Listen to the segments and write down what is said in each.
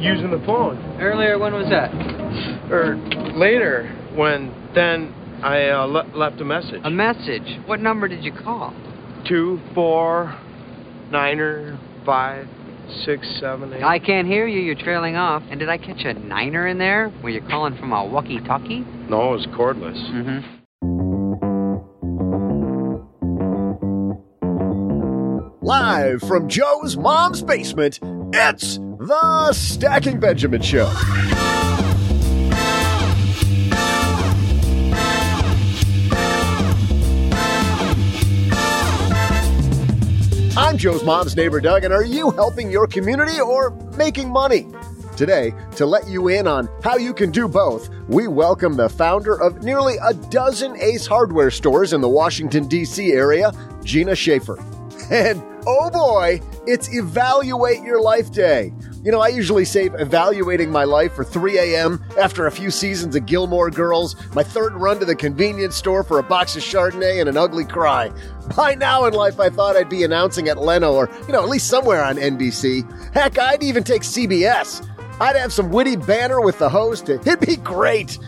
using the phone. Earlier, when was that? Or later, when then I uh, le- left a message. A message? What number did you call? Two, four, niner, five, six, seven, eight. I can't hear you. You're trailing off. And did I catch a niner in there? Were you calling from a walkie-talkie? No, it was cordless. Mm-hmm. Live from Joe's mom's basement, it's the Stacking Benjamin Show. I'm Joe's mom's neighbor, Doug, and are you helping your community or making money? Today, to let you in on how you can do both, we welcome the founder of nearly a dozen Ace hardware stores in the Washington, D.C. area, Gina Schaefer. And oh boy, it's Evaluate Your Life Day. You know, I usually save evaluating my life for 3 a.m. after a few seasons of Gilmore Girls, my third run to the convenience store for a box of Chardonnay and an ugly cry. By now in life, I thought I'd be announcing at Leno or, you know, at least somewhere on NBC. Heck, I'd even take CBS. I'd have some witty banner with the host. It'd be great.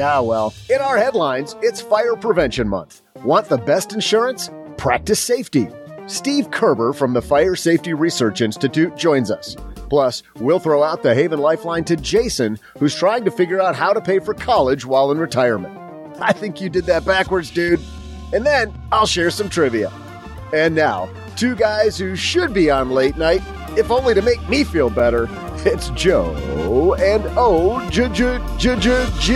Ah, well, in our headlines, it's Fire Prevention Month. Want the best insurance? Practice safety. Steve Kerber from the Fire Safety Research Institute joins us. Plus, we'll throw out the Haven Lifeline to Jason, who's trying to figure out how to pay for college while in retirement. I think you did that backwards, dude. And then I'll share some trivia. And now, two guys who should be on late night, if only to make me feel better. It's Joe and O J J J J G.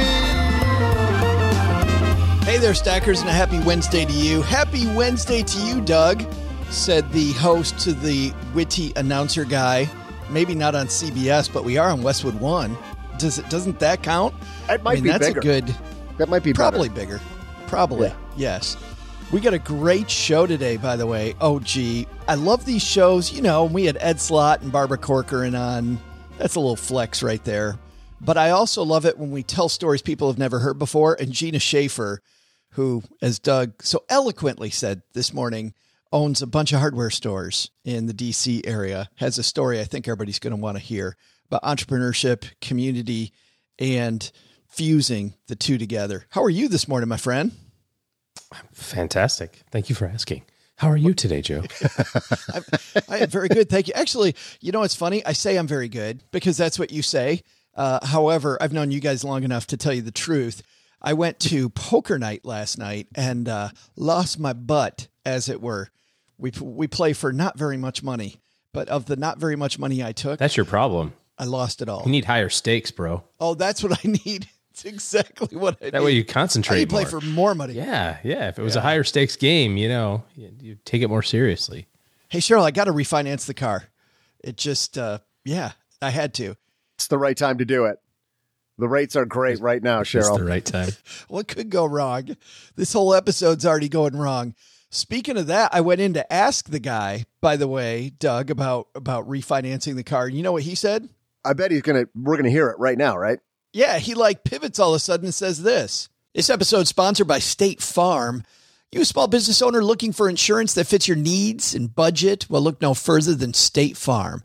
Hey there, Stackers, and a happy Wednesday to you. Happy Wednesday to you, Doug, said the host to the witty announcer guy. Maybe not on CBS, but we are on Westwood One. Does it? Doesn't that count? That might I mean, be that's bigger. a good. That might be Probably better. bigger. Probably. Yeah. Yes. We got a great show today, by the way. Oh, gee. I love these shows. You know, we had Ed Slott and Barbara Corcoran on. That's a little flex right there. But I also love it when we tell stories people have never heard before. And Gina Schaefer, who, as Doug so eloquently said this morning, owns a bunch of hardware stores in the DC area, has a story I think everybody's going to want to hear about entrepreneurship, community, and fusing the two together. How are you this morning, my friend? Fantastic. Thank you for asking. How are you today, Joe? I'm, I am very good. Thank you. Actually, you know, it's funny. I say I'm very good because that's what you say. Uh, however, I've known you guys long enough to tell you the truth. I went to poker night last night and uh, lost my butt, as it were. We, we play for not very much money, but of the not very much money I took, That's your problem. I lost it all. You need higher stakes, bro. Oh, that's what I need. It's exactly what I need. That way you I concentrate need to play for more money. yeah, yeah. If it was a higher stakes game, you know, you, you take it more seriously. Hey, Cheryl, I got to refinance the car. It just, uh, yeah, I had to. It's the right time to do it. The rates are great right now, It's Cheryl. the right time. What could go wrong? This whole episode's already going wrong. Speaking of that, I went in to ask the guy, by the way, Doug, about about refinancing the car. You know what he said? I bet he's gonna. We're gonna hear it right now, right? Yeah, he like pivots all of a sudden and says this. This episode sponsored by State Farm. You a small business owner looking for insurance that fits your needs and budget? Well, look no further than State Farm.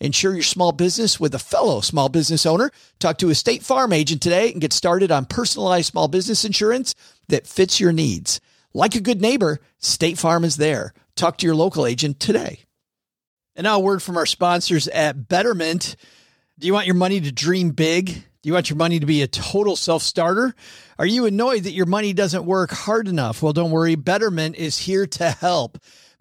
Insure your small business with a fellow small business owner. Talk to a State Farm agent today and get started on personalized small business insurance that fits your needs. Like a good neighbor, State Farm is there. Talk to your local agent today. And now a word from our sponsors at Betterment. Do you want your money to dream big? Do you want your money to be a total self starter? Are you annoyed that your money doesn't work hard enough? Well, don't worry. Betterment is here to help.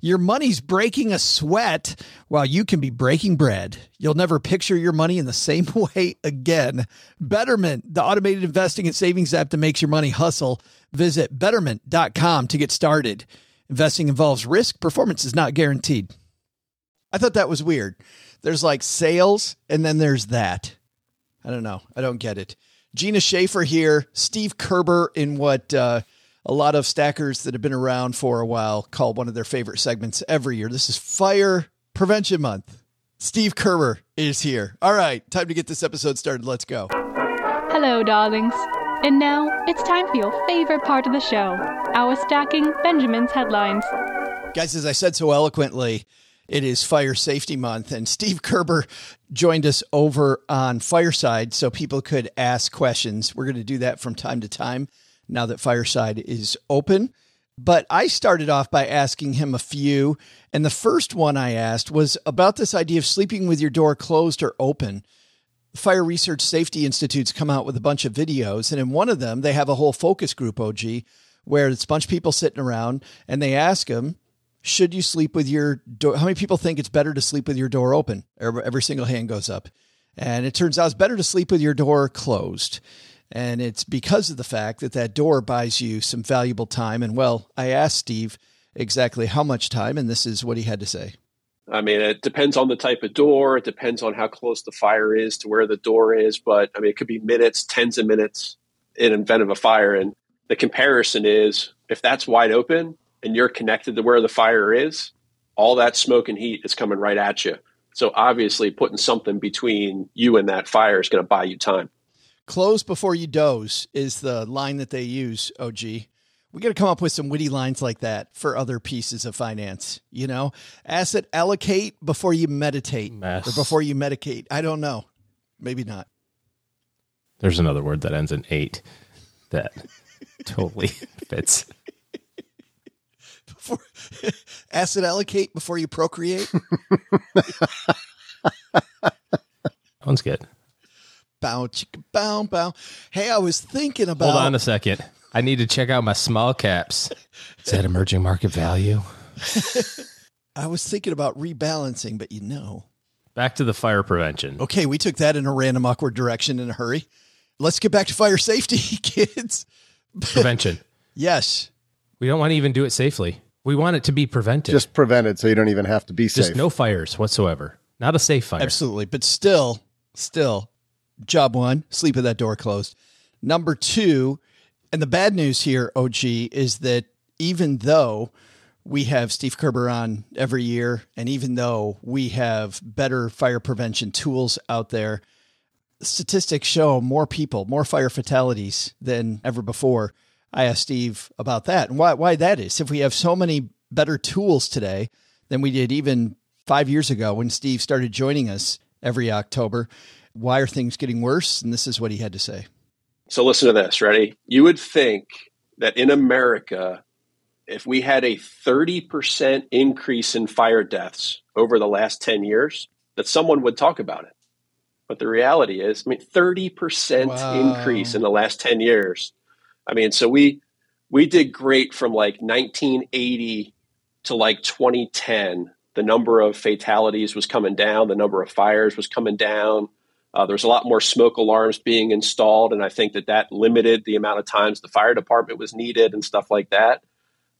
your money's breaking a sweat while you can be breaking bread. You'll never picture your money in the same way again. Betterment, the automated investing and savings app that makes your money hustle. Visit betterment.com to get started. Investing involves risk, performance is not guaranteed. I thought that was weird. There's like sales and then there's that. I don't know. I don't get it. Gina Schaefer here, Steve Kerber in what uh, a lot of stackers that have been around for a while call one of their favorite segments every year. This is Fire Prevention Month. Steve Kerber is here. All right, time to get this episode started. Let's go. Hello, darlings. And now it's time for your favorite part of the show our stacking Benjamin's headlines. Guys, as I said so eloquently, it is Fire Safety Month, and Steve Kerber joined us over on Fireside so people could ask questions. We're going to do that from time to time now that Fireside is open. But I started off by asking him a few. And the first one I asked was about this idea of sleeping with your door closed or open. Fire Research Safety Institute's come out with a bunch of videos. And in one of them, they have a whole focus group, OG, where it's a bunch of people sitting around and they ask them, should you sleep with your door? How many people think it's better to sleep with your door open? Every, every single hand goes up. And it turns out it's better to sleep with your door closed. And it's because of the fact that that door buys you some valuable time. And well, I asked Steve exactly how much time, and this is what he had to say. I mean, it depends on the type of door. It depends on how close the fire is to where the door is. But I mean, it could be minutes, tens of minutes in event of a fire. And the comparison is if that's wide open and you're connected to where the fire is, all that smoke and heat is coming right at you. So obviously, putting something between you and that fire is going to buy you time. Close before you doze is the line that they use, OG. We got to come up with some witty lines like that for other pieces of finance. You know, asset allocate before you meditate Mess. or before you medicate. I don't know. Maybe not. There's another word that ends in eight that totally fits. Before asset allocate before you procreate. One's good. Bow chicka bow bow. Hey, I was thinking about Hold on a second. I need to check out my small caps. Is that emerging market value? I was thinking about rebalancing, but you know. Back to the fire prevention. Okay, we took that in a random awkward direction in a hurry. Let's get back to fire safety, kids. Prevention. Yes. We don't want to even do it safely. We want it to be prevented. Just prevent it so you don't even have to be Just safe. no fires whatsoever. Not a safe fire. Absolutely. But still, still, job one, sleep with that door closed. Number two, and the bad news here, OG, is that even though we have Steve Kerber on every year, and even though we have better fire prevention tools out there, statistics show more people, more fire fatalities than ever before. I asked Steve about that and why why that is. If we have so many better tools today than we did even five years ago when Steve started joining us every October, why are things getting worse? And this is what he had to say. So listen to this, ready? You would think that in America, if we had a 30% increase in fire deaths over the last 10 years, that someone would talk about it. But the reality is, I mean, 30% Wow. increase in the last 10 years. I mean, so we we did great from like 1980 to like 2010. The number of fatalities was coming down, the number of fires was coming down. Uh, there's a lot more smoke alarms being installed, and I think that that limited the amount of times the fire department was needed and stuff like that.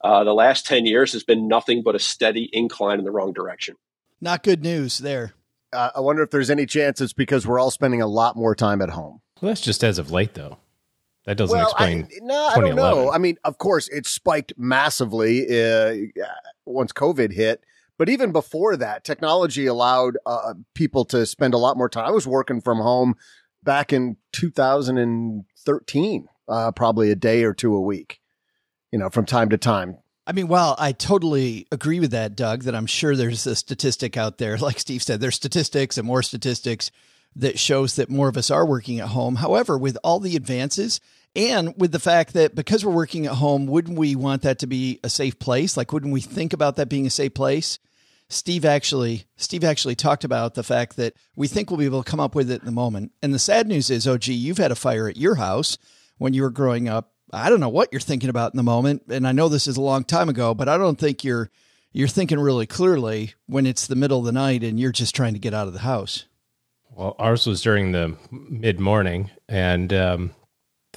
Uh, the last 10 years has been nothing but a steady incline in the wrong direction. Not good news there. Uh, I wonder if there's any chance it's because we're all spending a lot more time at home. Well, that's just as of late, though. That doesn't well, explain. I, no, I don't know. I mean, of course, it spiked massively uh, once COVID hit. But even before that, technology allowed uh, people to spend a lot more time. I was working from home back in 2013, uh, probably a day or two a week, you know, from time to time. I mean, well, I totally agree with that, Doug, that I'm sure there's a statistic out there. Like Steve said, there's statistics and more statistics that shows that more of us are working at home. However, with all the advances and with the fact that because we're working at home, wouldn't we want that to be a safe place? Like, wouldn't we think about that being a safe place? Steve actually, Steve actually talked about the fact that we think we'll be able to come up with it in the moment. And the sad news is, oh, gee, you've had a fire at your house when you were growing up. I don't know what you're thinking about in the moment, and I know this is a long time ago, but I don't think you're you're thinking really clearly when it's the middle of the night and you're just trying to get out of the house. Well, ours was during the mid morning, and um,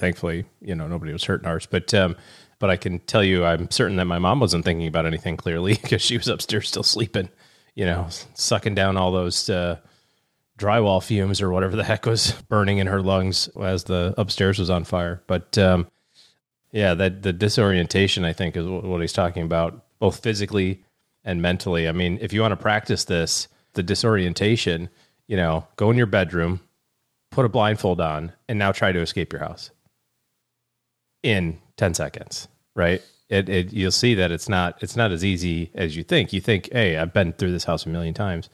thankfully, you know, nobody was hurt in ours. But um, but I can tell you, I'm certain that my mom wasn't thinking about anything clearly because she was upstairs still sleeping, you know, sucking down all those uh, drywall fumes or whatever the heck was burning in her lungs as the upstairs was on fire. But um, yeah, that the disorientation, I think, is what what he's talking about, both physically and mentally. I mean, if you want to practice this, the disorientation, you know, go in your bedroom, put a blindfold on, and now try to escape your house in 10 seconds, right? It, it you'll see that it's not it's not as easy as you think. You think, hey, I've been through this house a million times,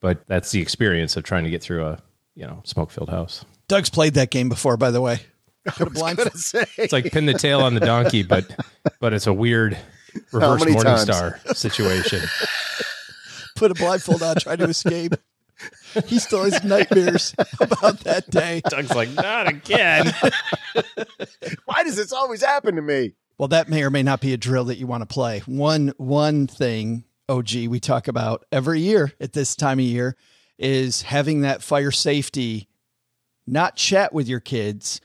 but that's the experience of trying to get through a you know smoke filled house. Doug's played that game before, by the way. Put a I blind gonna say. It's like pin the tail on the donkey, but but it's a weird reverse many morning star situation. put a blindfold on, try to escape. He still has nightmares about that day. Doug's like, not again. Why does this always happen to me? Well, that may or may not be a drill that you want to play. One one thing, OG, we talk about every year at this time of year is having that fire safety, not chat with your kids,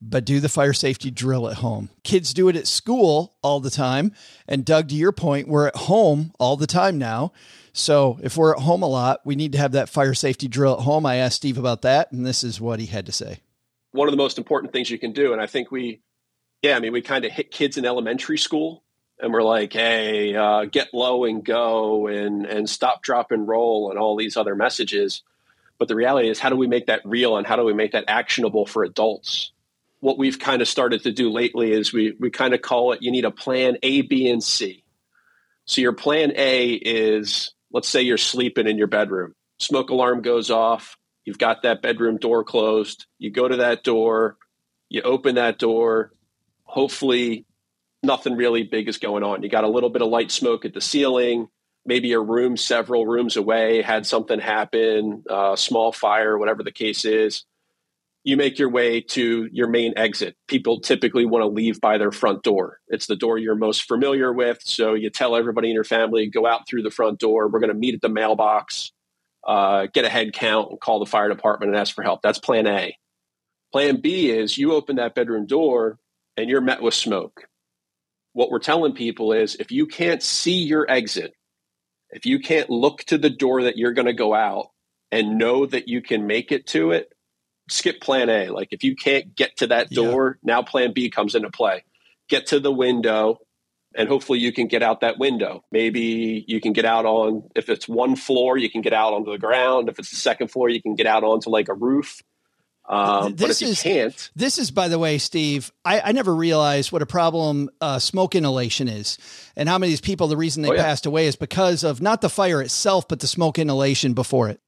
but do the fire safety drill at home. Kids do it at school all the time. And Doug, to your point, we're at home all the time now. So if we're at home a lot, we need to have that fire safety drill at home. I asked Steve about that, and this is what he had to say. one of the most important things you can do. And I think we, yeah, I mean, we kind of hit kids in elementary school and we're like, hey, uh, get low and go and, and stop, drop, and roll and all these other messages. But the reality is, how do we make that real and how do we make that actionable for adults? What we've kind of started to do lately is we, we kind of call it you need a plan A, B, and C. So your plan A is let's say you're sleeping in your bedroom, smoke alarm goes off, You've got that bedroom door closed. You go to that door, you open that door. Hopefully, nothing really big is going on. You got a little bit of light smoke at the ceiling. Maybe a room several rooms away had something happen, uh, small fire, whatever the case is. You make your way to your main exit. People typically want to leave by their front door. It's the door you're most familiar with. So you tell everybody in your family, go out through the front door. We're going to meet at the mailbox uh, get a head count and call the fire department and ask for help. That's plan A. Plan B is you open that bedroom door and you're met with smoke. What we're telling people is if you can't see your exit, if you can't look to the door that you're going to go out and know that you can make it to it, skip plan A. Like if you can't get to that door, yeah. now plan B comes into play. Get to the window, and hopefully you can get out that window. Maybe you can get out on, if it's one floor, you can get out onto the ground. If it's the second floor, you can get out onto like a roof. Um, but if you is, can't, this is, by the way, Steve, I, I never realized what a problem uh, smoke inhalation is, and how many of these people, the reason they Oh, yeah. passed away is because of not the fire itself, but the smoke inhalation before it.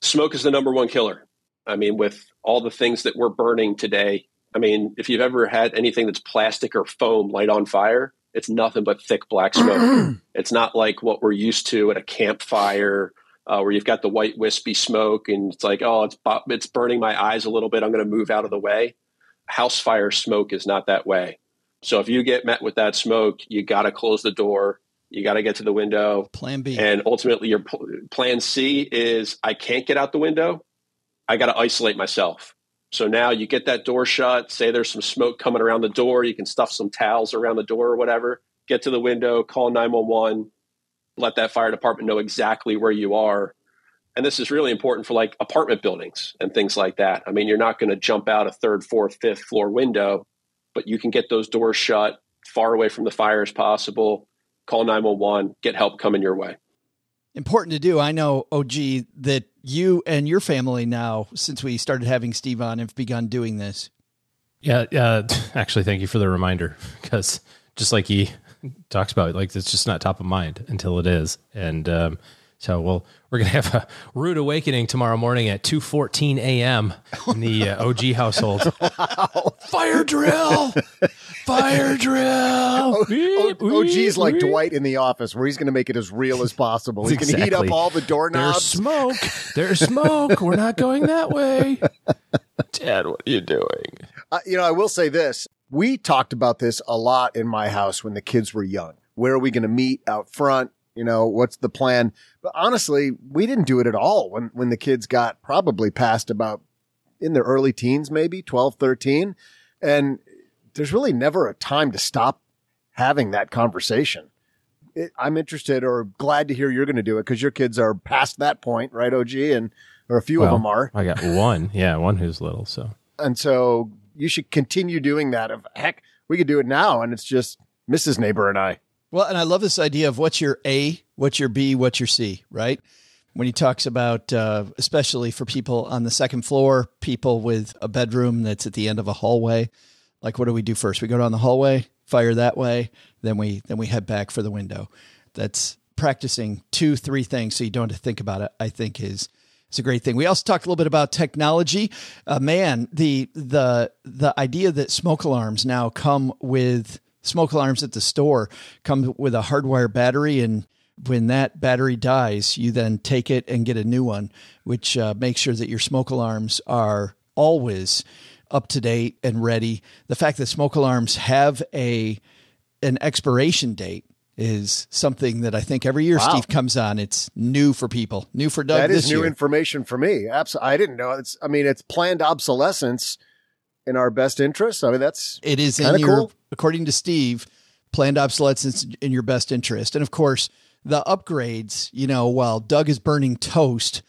smoke is the number one killer. I mean, with all the things that we're burning today, I mean, if you've ever had anything that's plastic or foam light on fire, it's nothing but thick black smoke. it's not like what we're used to at a campfire uh, where you've got the white wispy smoke and it's like, oh, it's it's burning my eyes a little bit. I'm going to move out of the way. House fire smoke is not that way. So if you get met with that smoke, you got to close the door. You got to get to the window. Plan B. And ultimately, your pl- plan C is I can't get out the window. I got to isolate myself. So now you get that door shut. Say there's some smoke coming around the door. You can stuff some towels around the door or whatever. Get to the window, call 911, let that fire department know exactly where you are. And this is really important for like apartment buildings and things like that. I mean, you're not going to jump out a third, fourth, fifth floor window. but you can get those doors shut far away from the fire as possible. Call 911, get help coming your way. Important to do. I know, OG, that you and your family now, since we started having Steve on, have begun doing this. Yeah, uh, actually, thank you for the reminder because just like he talks about, like it's just not top of mind until it is, and um, so we'll we're gonna have a rude awakening tomorrow morning at two fourteen a.m. in the uh, OG household. Fire drill, fire drill. Beep, OG's beep, like beep. Dwight in the office, where he's going to make it as real as possible. He's going to heat up all the doorknobs. There's smoke. There's smoke. We're not going that way. Dad, what are you doing? Uh, you know, I will say this. We talked about this a lot in my house when the kids were young. Where are we going to meet out front? You know, what's the plan? But honestly, we didn't do it at all when, when the kids got probably past about in their early teens, maybe 12, 13. And there's really never a time to stop having that conversation. It, I'm interested or glad to hear you're going to do it because your kids are past that point, right, OG? And, or a few of them are. I got one. Yeah, one who's little. So And so you should continue doing that. Of heck, we could do it now, and it's just Mrs. Neighbor and I. Well, and I love this idea of what's your A, what's your B, what's your C, right? When he talks about, uh, especially for people on the second floor, people with a bedroom that's at the end of a hallway, like what do we do first? We go down the hallway, fire that way, then we then we head back for the window. That's practicing two, three things so you don't have to think about it. I think is it's a great thing. We also talked a little bit about technology. Uh, man, the the the idea that smoke alarms now come with smoke alarms at the store come with a hardwire battery and when that battery dies you then take it and get a new one which uh, makes sure that your smoke alarms are always up to date and ready the fact that smoke alarms have a an expiration date is something that I think every year Wow. Steve comes on. It's new for people, new for Doug That is new year. information for me. Absolutely, I didn't know. It's. I mean, it's planned obsolescence in our best interest. I mean, that's it is in your, cool. according to Steve, planned obsolescence in your best interest. And of course, the upgrades, you know, while Doug is burning toast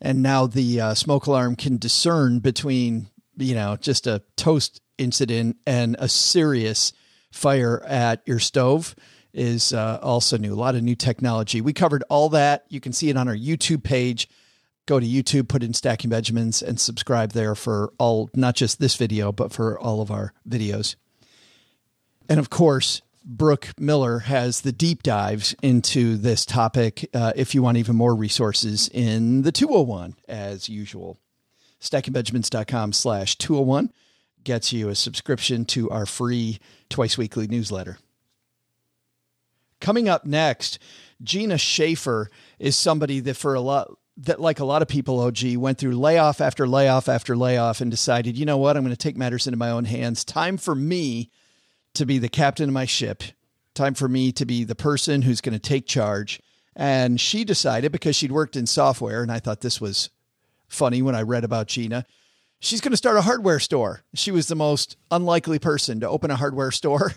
and now the uh, smoke alarm can discern between, you know, just a toast incident and a serious fire at your stove is uh, also new. A lot of new technology. We covered all that. You can see it on our YouTube page. Go to YouTube, put in Stacking Benjamins, and subscribe there for all, not just this video, but for all of our videos. And of course, Brooke Miller has the deep dives into this topic uh, if you want even more resources in the 201, as usual. StackingBenjamins.com slash 201 gets you a subscription to our free twice weekly newsletter. Coming up next, Gina Schaefer is somebody that for a lot that like a lot of people OG went through layoff after layoff after layoff and decided, you know what, I'm going to take matters into my own hands. Time for me to be the captain of my ship. Time for me to be the person who's going to take charge. And she decided because she'd worked in software and I thought this was funny when I read about Gina. She's going to start a hardware store. She was the most unlikely person to open a hardware store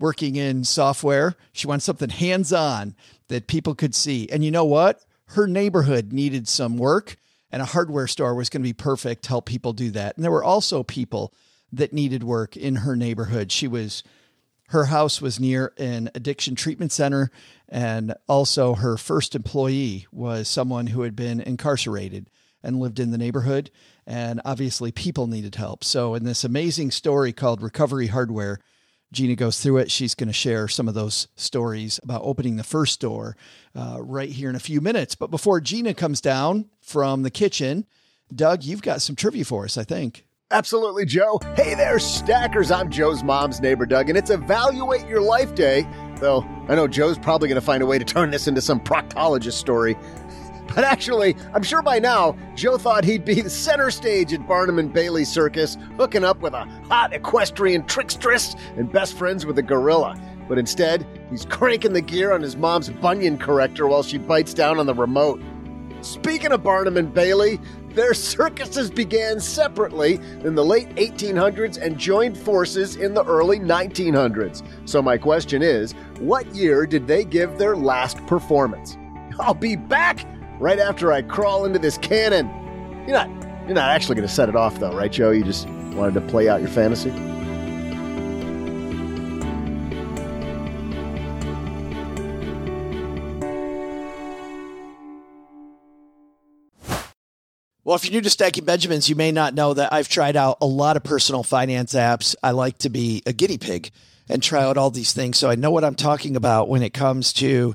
working in software. She wanted something hands on that people could see. And you know what? Her neighborhood needed some work, and a hardware store was going to be perfect to help people do that. And there were also people that needed work in her neighborhood. She was her house was near an addiction treatment center and also her first employee was someone who had been incarcerated and lived in the neighborhood and obviously people needed help so in this amazing story called recovery hardware gina goes through it she's going to share some of those stories about opening the first store uh, right here in a few minutes but before gina comes down from the kitchen doug you've got some trivia for us i think Absolutely, Joe. Hey there, stackers. I'm Joe's mom's neighbor, Doug, and it's Evaluate Your Life Day. Though I know Joe's probably going to find a way to turn this into some proctologist story. But actually, I'm sure by now, Joe thought he'd be the center stage at Barnum and Bailey Circus, hooking up with a hot equestrian trickstress and best friends with a gorilla. But instead, he's cranking the gear on his mom's bunion corrector while she bites down on the remote. Speaking of Barnum and Bailey, their circuses began separately in the late 1800s and joined forces in the early 1900s. So my question is, what year did they give their last performance? I'll be back right after I crawl into this cannon. You're not you're not actually going to set it off though, right, Joe? You just wanted to play out your fantasy. Well, if you're new to Stacking Benjamins, you may not know that I've tried out a lot of personal finance apps. I like to be a guinea pig and try out all these things. So I know what I'm talking about when it comes to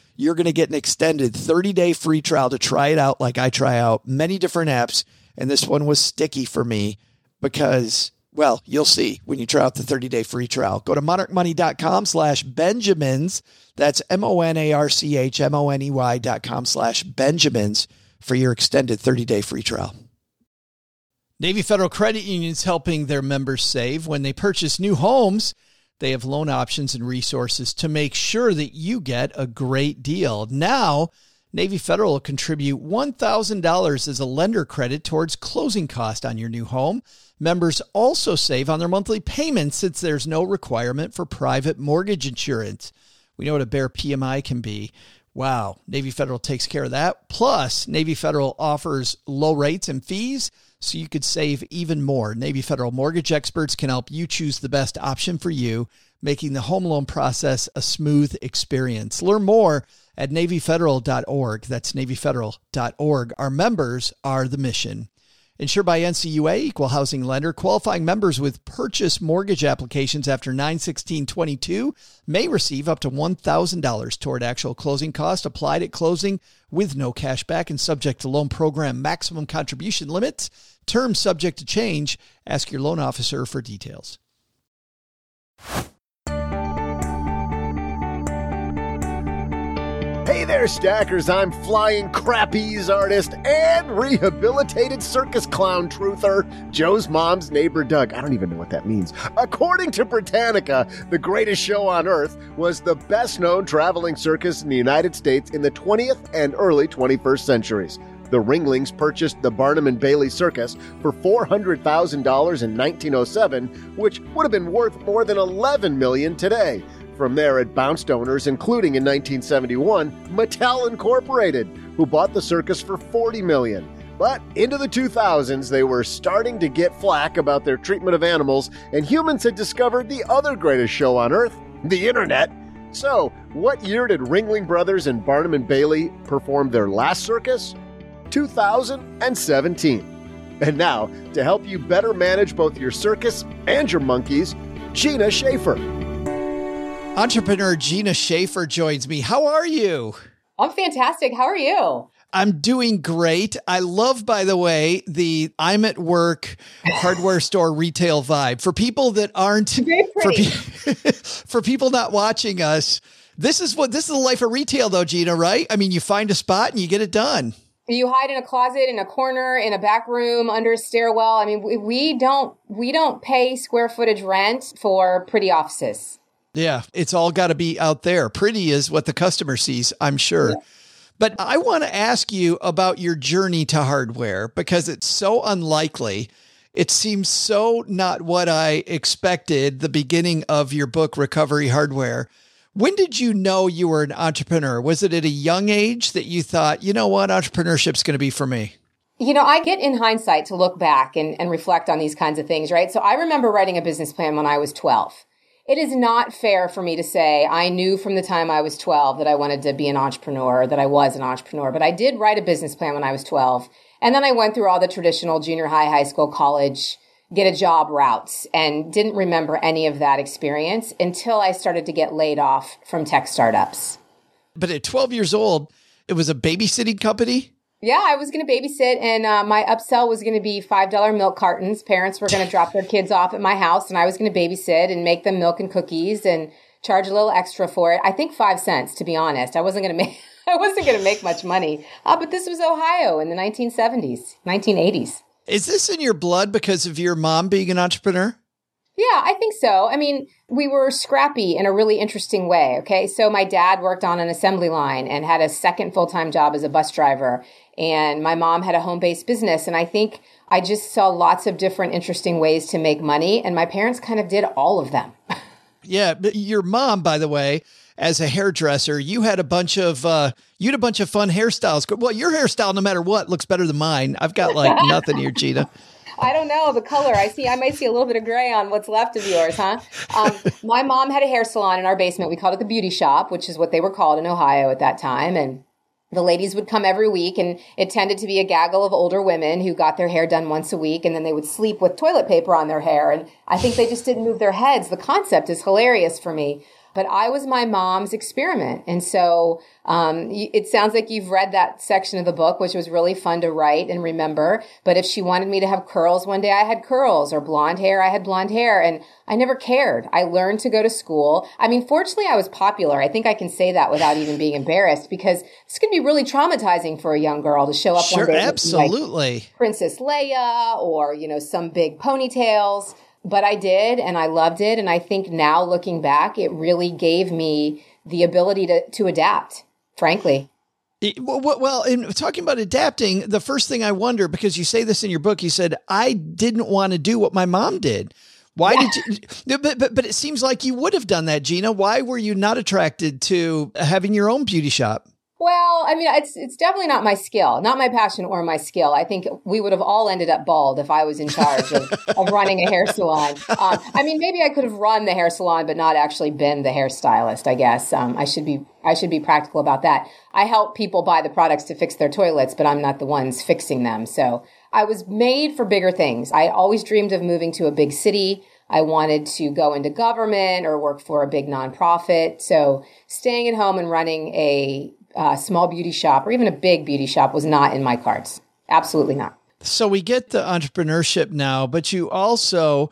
you're going to get an extended 30 day free trial to try it out like I try out many different apps. And this one was sticky for me because well, you'll see when you try out the 30-day free trial. Go to monarchmoney.com slash Benjamins. That's M-O-N-A-R-C-H-M-O-N-E-Y dot com slash Benjamins for your extended 30-day free trial. Navy Federal Credit Union is helping their members save. When they purchase new homes, they have loan options and resources to make sure that you get a great deal. Now, Navy Federal will contribute $1,000 as a lender credit towards closing cost on your new home. Members also save on their monthly payments since there's no requirement for private mortgage insurance. We know what a bear PMI can be. Wow, Navy Federal takes care of that. Plus, Navy Federal offers low rates and fees so you could save even more. Navy Federal mortgage experts can help you choose the best option for you, making the home loan process a smooth experience. Learn more at NavyFederal.org. That's NavyFederal.org. Our members are the mission. Insured by NCUA, equal housing lender, qualifying members with purchase mortgage applications after 91622 may receive up to $1,000 toward actual closing cost applied at closing with no cash back and subject to loan program maximum contribution limits. Terms subject to change. Ask your loan officer for details. Hey there, stackers. I'm flying crappies artist and rehabilitated circus clown truther, Joe's mom's neighbor Doug. I don't even know what that means. According to Britannica, the greatest show on earth was the best known traveling circus in the United States in the 20th and early 21st centuries. The Ringlings purchased the Barnum and Bailey Circus for $400,000 in 1907, which would have been worth more than $11 million today. From there, it bounced owners, including in 1971 Mattel Incorporated, who bought the circus for 40 million. But into the 2000s, they were starting to get flack about their treatment of animals, and humans had discovered the other greatest show on earth, the internet. So, what year did Ringling Brothers and Barnum and Bailey perform their last circus? 2017. And now, to help you better manage both your circus and your monkeys, Gina Schaefer. Entrepreneur Gina Schaefer joins me. How are you? I'm fantastic. How are you? I'm doing great. I love, by the way, the I'm at work hardware store retail vibe. For people that aren't, for, pe- for people not watching us, this is what this is the life of retail, though, Gina. Right? I mean, you find a spot and you get it done. You hide in a closet, in a corner, in a back room, under a stairwell. I mean, we, we don't we don't pay square footage rent for pretty offices. Yeah, it's all got to be out there. Pretty is what the customer sees, I'm sure. Yeah. But I want to ask you about your journey to hardware because it's so unlikely. It seems so not what I expected the beginning of your book, Recovery Hardware. When did you know you were an entrepreneur? Was it at a young age that you thought, you know what, entrepreneurship's going to be for me? You know, I get in hindsight to look back and, and reflect on these kinds of things, right? So I remember writing a business plan when I was 12 it is not fair for me to say I knew from the time I was 12 that I wanted to be an entrepreneur, that I was an entrepreneur, but I did write a business plan when I was 12. And then I went through all the traditional junior high, high school, college, get a job routes and didn't remember any of that experience until I started to get laid off from tech startups. But at 12 years old, it was a babysitting company? Yeah, I was going to babysit, and uh, my upsell was going to be $5 milk cartons. Parents were going to drop their kids off at my house, and I was going to babysit and make them milk and cookies and charge a little extra for it. I think five cents, to be honest. I wasn't going to make. I wasn't going to make much money. Uh, but this was Ohio in the 1970s, 1980s. Is this in your blood because of your mom being an entrepreneur? Yeah, I think so. I mean, we were scrappy in a really interesting way. Okay. So my dad worked on an assembly line and had a second full time job as a bus driver. And my mom had a home based business. And I think I just saw lots of different interesting ways to make money. And my parents kind of did all of them. yeah. But your mom, by the way, as a hairdresser, you had a bunch of uh, you had a bunch of fun hairstyles. Well, your hairstyle, no matter what, looks better than mine. I've got like nothing here, Gina. I don't know the color. I see. I might see a little bit of gray on what's left of yours, huh? Um, my mom had a hair salon in our basement. We called it the Beauty Shop, which is what they were called in Ohio at that time, and the ladies would come every week and it tended to be a gaggle of older women who got their hair done once a week and then they would sleep with toilet paper on their hair. And i think they just didn't move their heads. The concept is hilarious for me but I was my mom's experiment. And so um, it sounds like you've read that section of the book, which was really fun to write and remember. But if she wanted me to have curls one day, I had curls, or blonde hair, I had blonde hair. And I never cared. I learned to go to school. I mean, fortunately, I was popular. I think I can say that without even being embarrassed because this could be really traumatizing for a young girl to show up sure, one day. Absolutely. Like Princess Leia or, you know, some big ponytails but I did and I loved it. And I think now looking back, it really gave me the ability to, to adapt, frankly. Well, in talking about adapting, the first thing I wonder, because you say this in your book, you said, I didn't want to do what my mom did. Why yeah. did you? But, but, but it seems like you would have done that, Gina. Why were you not attracted to having your own beauty shop? Well, I mean, it's it's definitely not my skill, not my passion or my skill. I think we would have all ended up bald if I was in charge of, of running a hair salon. Um, I mean, maybe I could have run the hair salon, but not actually been the hairstylist. I guess um, I should be I should be practical about that. I help people buy the products to fix their toilets, but I'm not the ones fixing them. So I was made for bigger things. I always dreamed of moving to a big city. I wanted to go into government or work for a big nonprofit. So staying at home and running a uh, small beauty shop or even a big beauty shop was not in my cards. Absolutely not. So we get the entrepreneurship now, but you also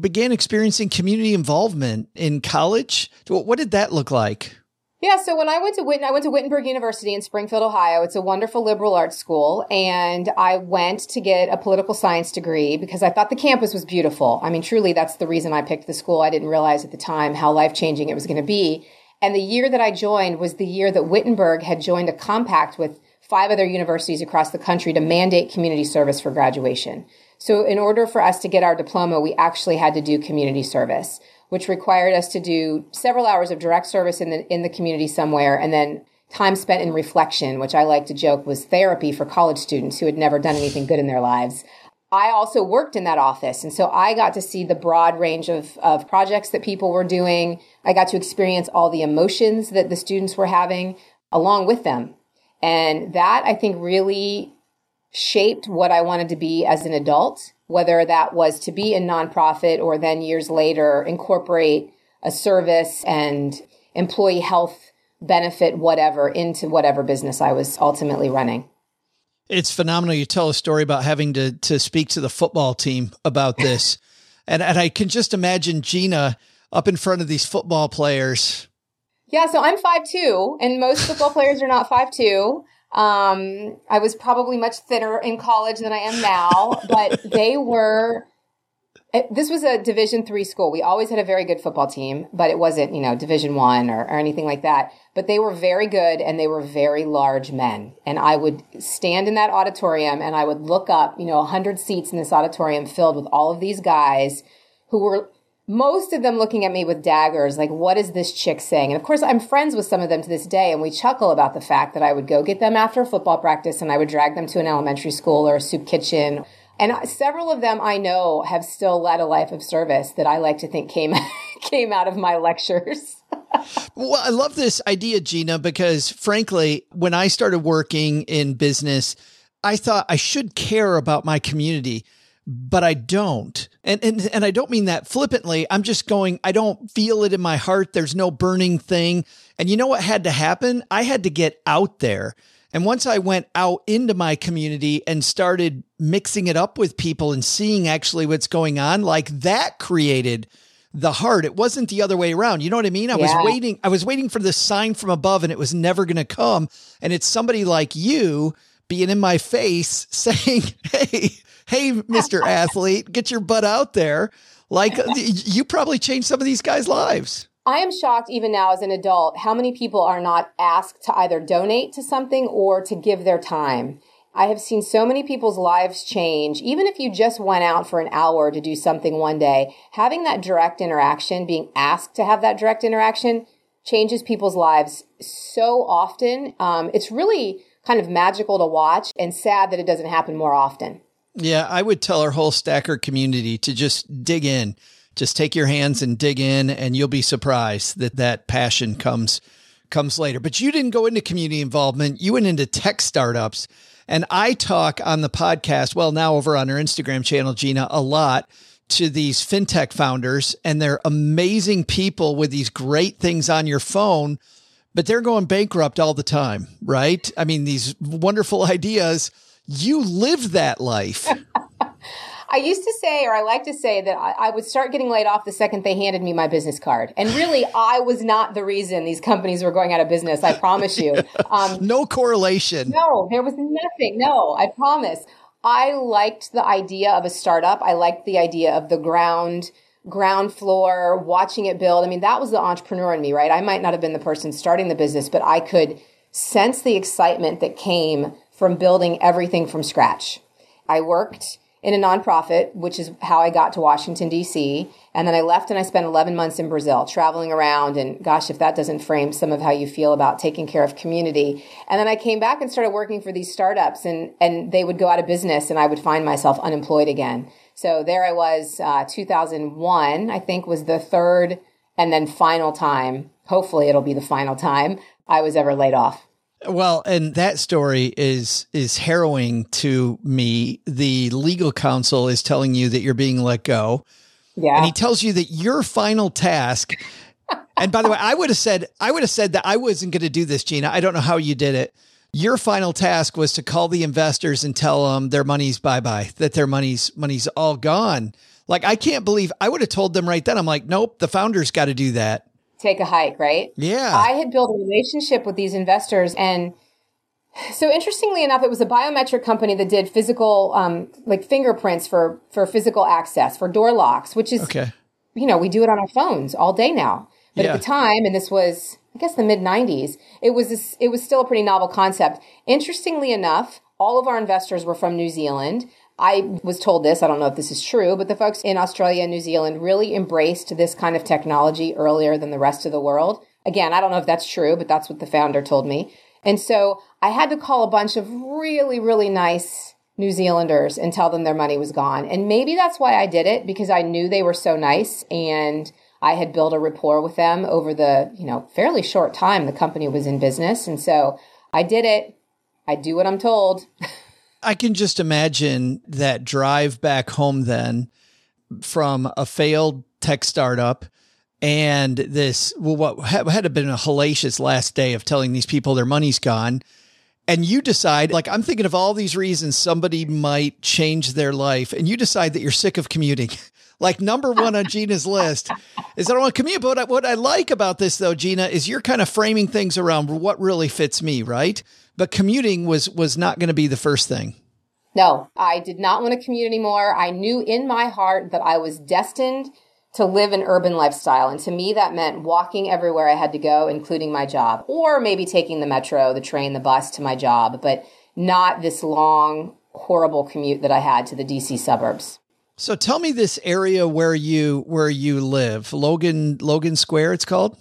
began experiencing community involvement in college. What did that look like? Yeah, so when I went to Witten, I went to Wittenberg University in Springfield, Ohio. It's a wonderful liberal arts school, and I went to get a political science degree because I thought the campus was beautiful. I mean, truly, that's the reason I picked the school. I didn't realize at the time how life changing it was going to be. And the year that I joined was the year that Wittenberg had joined a compact with five other universities across the country to mandate community service for graduation. So in order for us to get our diploma, we actually had to do community service, which required us to do several hours of direct service in the, in the community somewhere and then time spent in reflection, which I like to joke was therapy for college students who had never done anything good in their lives. I also worked in that office. And so I got to see the broad range of, of projects that people were doing. I got to experience all the emotions that the students were having along with them. And that I think really shaped what I wanted to be as an adult, whether that was to be a nonprofit or then years later incorporate a service and employee health benefit, whatever, into whatever business I was ultimately running. It's phenomenal. You tell a story about having to to speak to the football team about this, and and I can just imagine Gina up in front of these football players. Yeah, so I'm five two, and most football players are not five two. Um, I was probably much thinner in college than I am now, but they were this was a division three school we always had a very good football team but it wasn't you know division one or, or anything like that but they were very good and they were very large men and i would stand in that auditorium and i would look up you know 100 seats in this auditorium filled with all of these guys who were most of them looking at me with daggers like what is this chick saying? And of course i'm friends with some of them to this day and we chuckle about the fact that i would go get them after football practice and i would drag them to an elementary school or a soup kitchen. And several of them I know have still led a life of service that I like to think came came out of my lectures. well, I love this idea, Gina, because frankly, when I started working in business, I thought I should care about my community, but I don't. And, and, and I don't mean that flippantly. I'm just going, I don't feel it in my heart. There's no burning thing. And you know what had to happen? I had to get out there. And once I went out into my community and started mixing it up with people and seeing actually what's going on, like that created the heart. It wasn't the other way around. You know what I mean? I Yeah. was waiting, I was waiting for this sign from above and it was never going to come. And it's somebody like you being in my face saying, Hey, hey, Mr. Athlete, get your butt out there. Like you probably changed some of these guys' lives. I am shocked even now as an adult how many people are not asked to either donate to something or to give their time. I have seen so many people's lives change. Even if you just went out for an hour to do something one day, having that direct interaction, being asked to have that direct interaction, changes people's lives so often. Um, it's really kind of magical to watch and sad that it doesn't happen more often. Yeah, I would tell our whole stacker community to just dig in. Just take your hands and dig in and you'll be surprised that that passion comes comes later. But you didn't go into community involvement. You went into tech startups. And I talk on the podcast, well, now over on our Instagram channel, Gina, a lot to these fintech founders and they're amazing people with these great things on your phone, but they're going bankrupt all the time, right? I mean, these wonderful ideas. You lived that life. I used to say, or I like to say, that I, I would start getting laid off the second they handed me my business card. And really, I was not the reason these companies were going out of business. I promise you. Um, no correlation. no, there was nothing. No, I promise. I liked the idea of a startup. I liked the idea of the ground ground floor, watching it build. I mean, that was the entrepreneur in me, right? I might not have been the person starting the business, but I could sense the excitement that came from building everything from scratch. I worked in a nonprofit, which is how I got to Washington, D.C. And then I left and I spent 11 months in Brazil traveling around. And gosh, if that doesn't frame some of how you feel about taking care of community. And then I came back and started working for these startups and, and they would go out of business and I would find myself unemployed again. So there I was, uh, 2001, I think was the third and then final time. Hopefully it'll be the final time I was ever laid off. Well, and that story is is harrowing to me. The legal counsel is telling you that you're being let go. Yeah. And he tells you that your final task And by the way, I would have said I would have said that I wasn't going to do this, Gina. I don't know how you did it. Your final task was to call the investors and tell them their money's bye bye, that their money's money's all gone. Like I can't believe I would have told them right then. I'm like, nope, the founders got to do that. Take a hike, right? Yeah. I had built a relationship with these investors and so interestingly enough, it was a biometric company that did physical, um, like fingerprints for, for physical access, for door locks, which is, Okay. you know, we do it on our phones all day now. But Yeah. at the time, and this was, I guess the mid nineties, it was, this, it was still a pretty novel concept. Interestingly enough, all of our investors were from New Zealand. I was told this, I don't know if this is true, but the folks in Australia and New Zealand really embraced this kind of technology earlier than the rest of the world. Again, I don't know if that's true, but that's what the founder told me. And so I had to call a bunch of really, really nice New Zealanders and tell them their money was gone. And maybe that's why I did it because I knew they were so nice and I had built a rapport with them over the, you know, fairly short time the company was in business. And so I did it. I do what I'm told. I can just imagine that drive back home then from a failed tech startup and this, well, what had been a hellacious last day of telling these people their money's gone. And you decide, like, I'm thinking of all these reasons somebody might change their life. And you decide that you're sick of commuting. like, number one on Gina's list is I don't want to commute. But what I like about this, though, Gina, is you're kind of framing things around what really fits me, right? But commuting was was not going to be the first thing. No, I did not want to commute anymore. I knew in my heart that I was destined to live an urban lifestyle. And to me, that meant walking everywhere I had to go, including my job, or maybe taking the metro, the train, the bus to my job, but not this long, horrible commute that I had to the DC suburbs. So tell me this area where you where you live, Logan Logan Square. It's called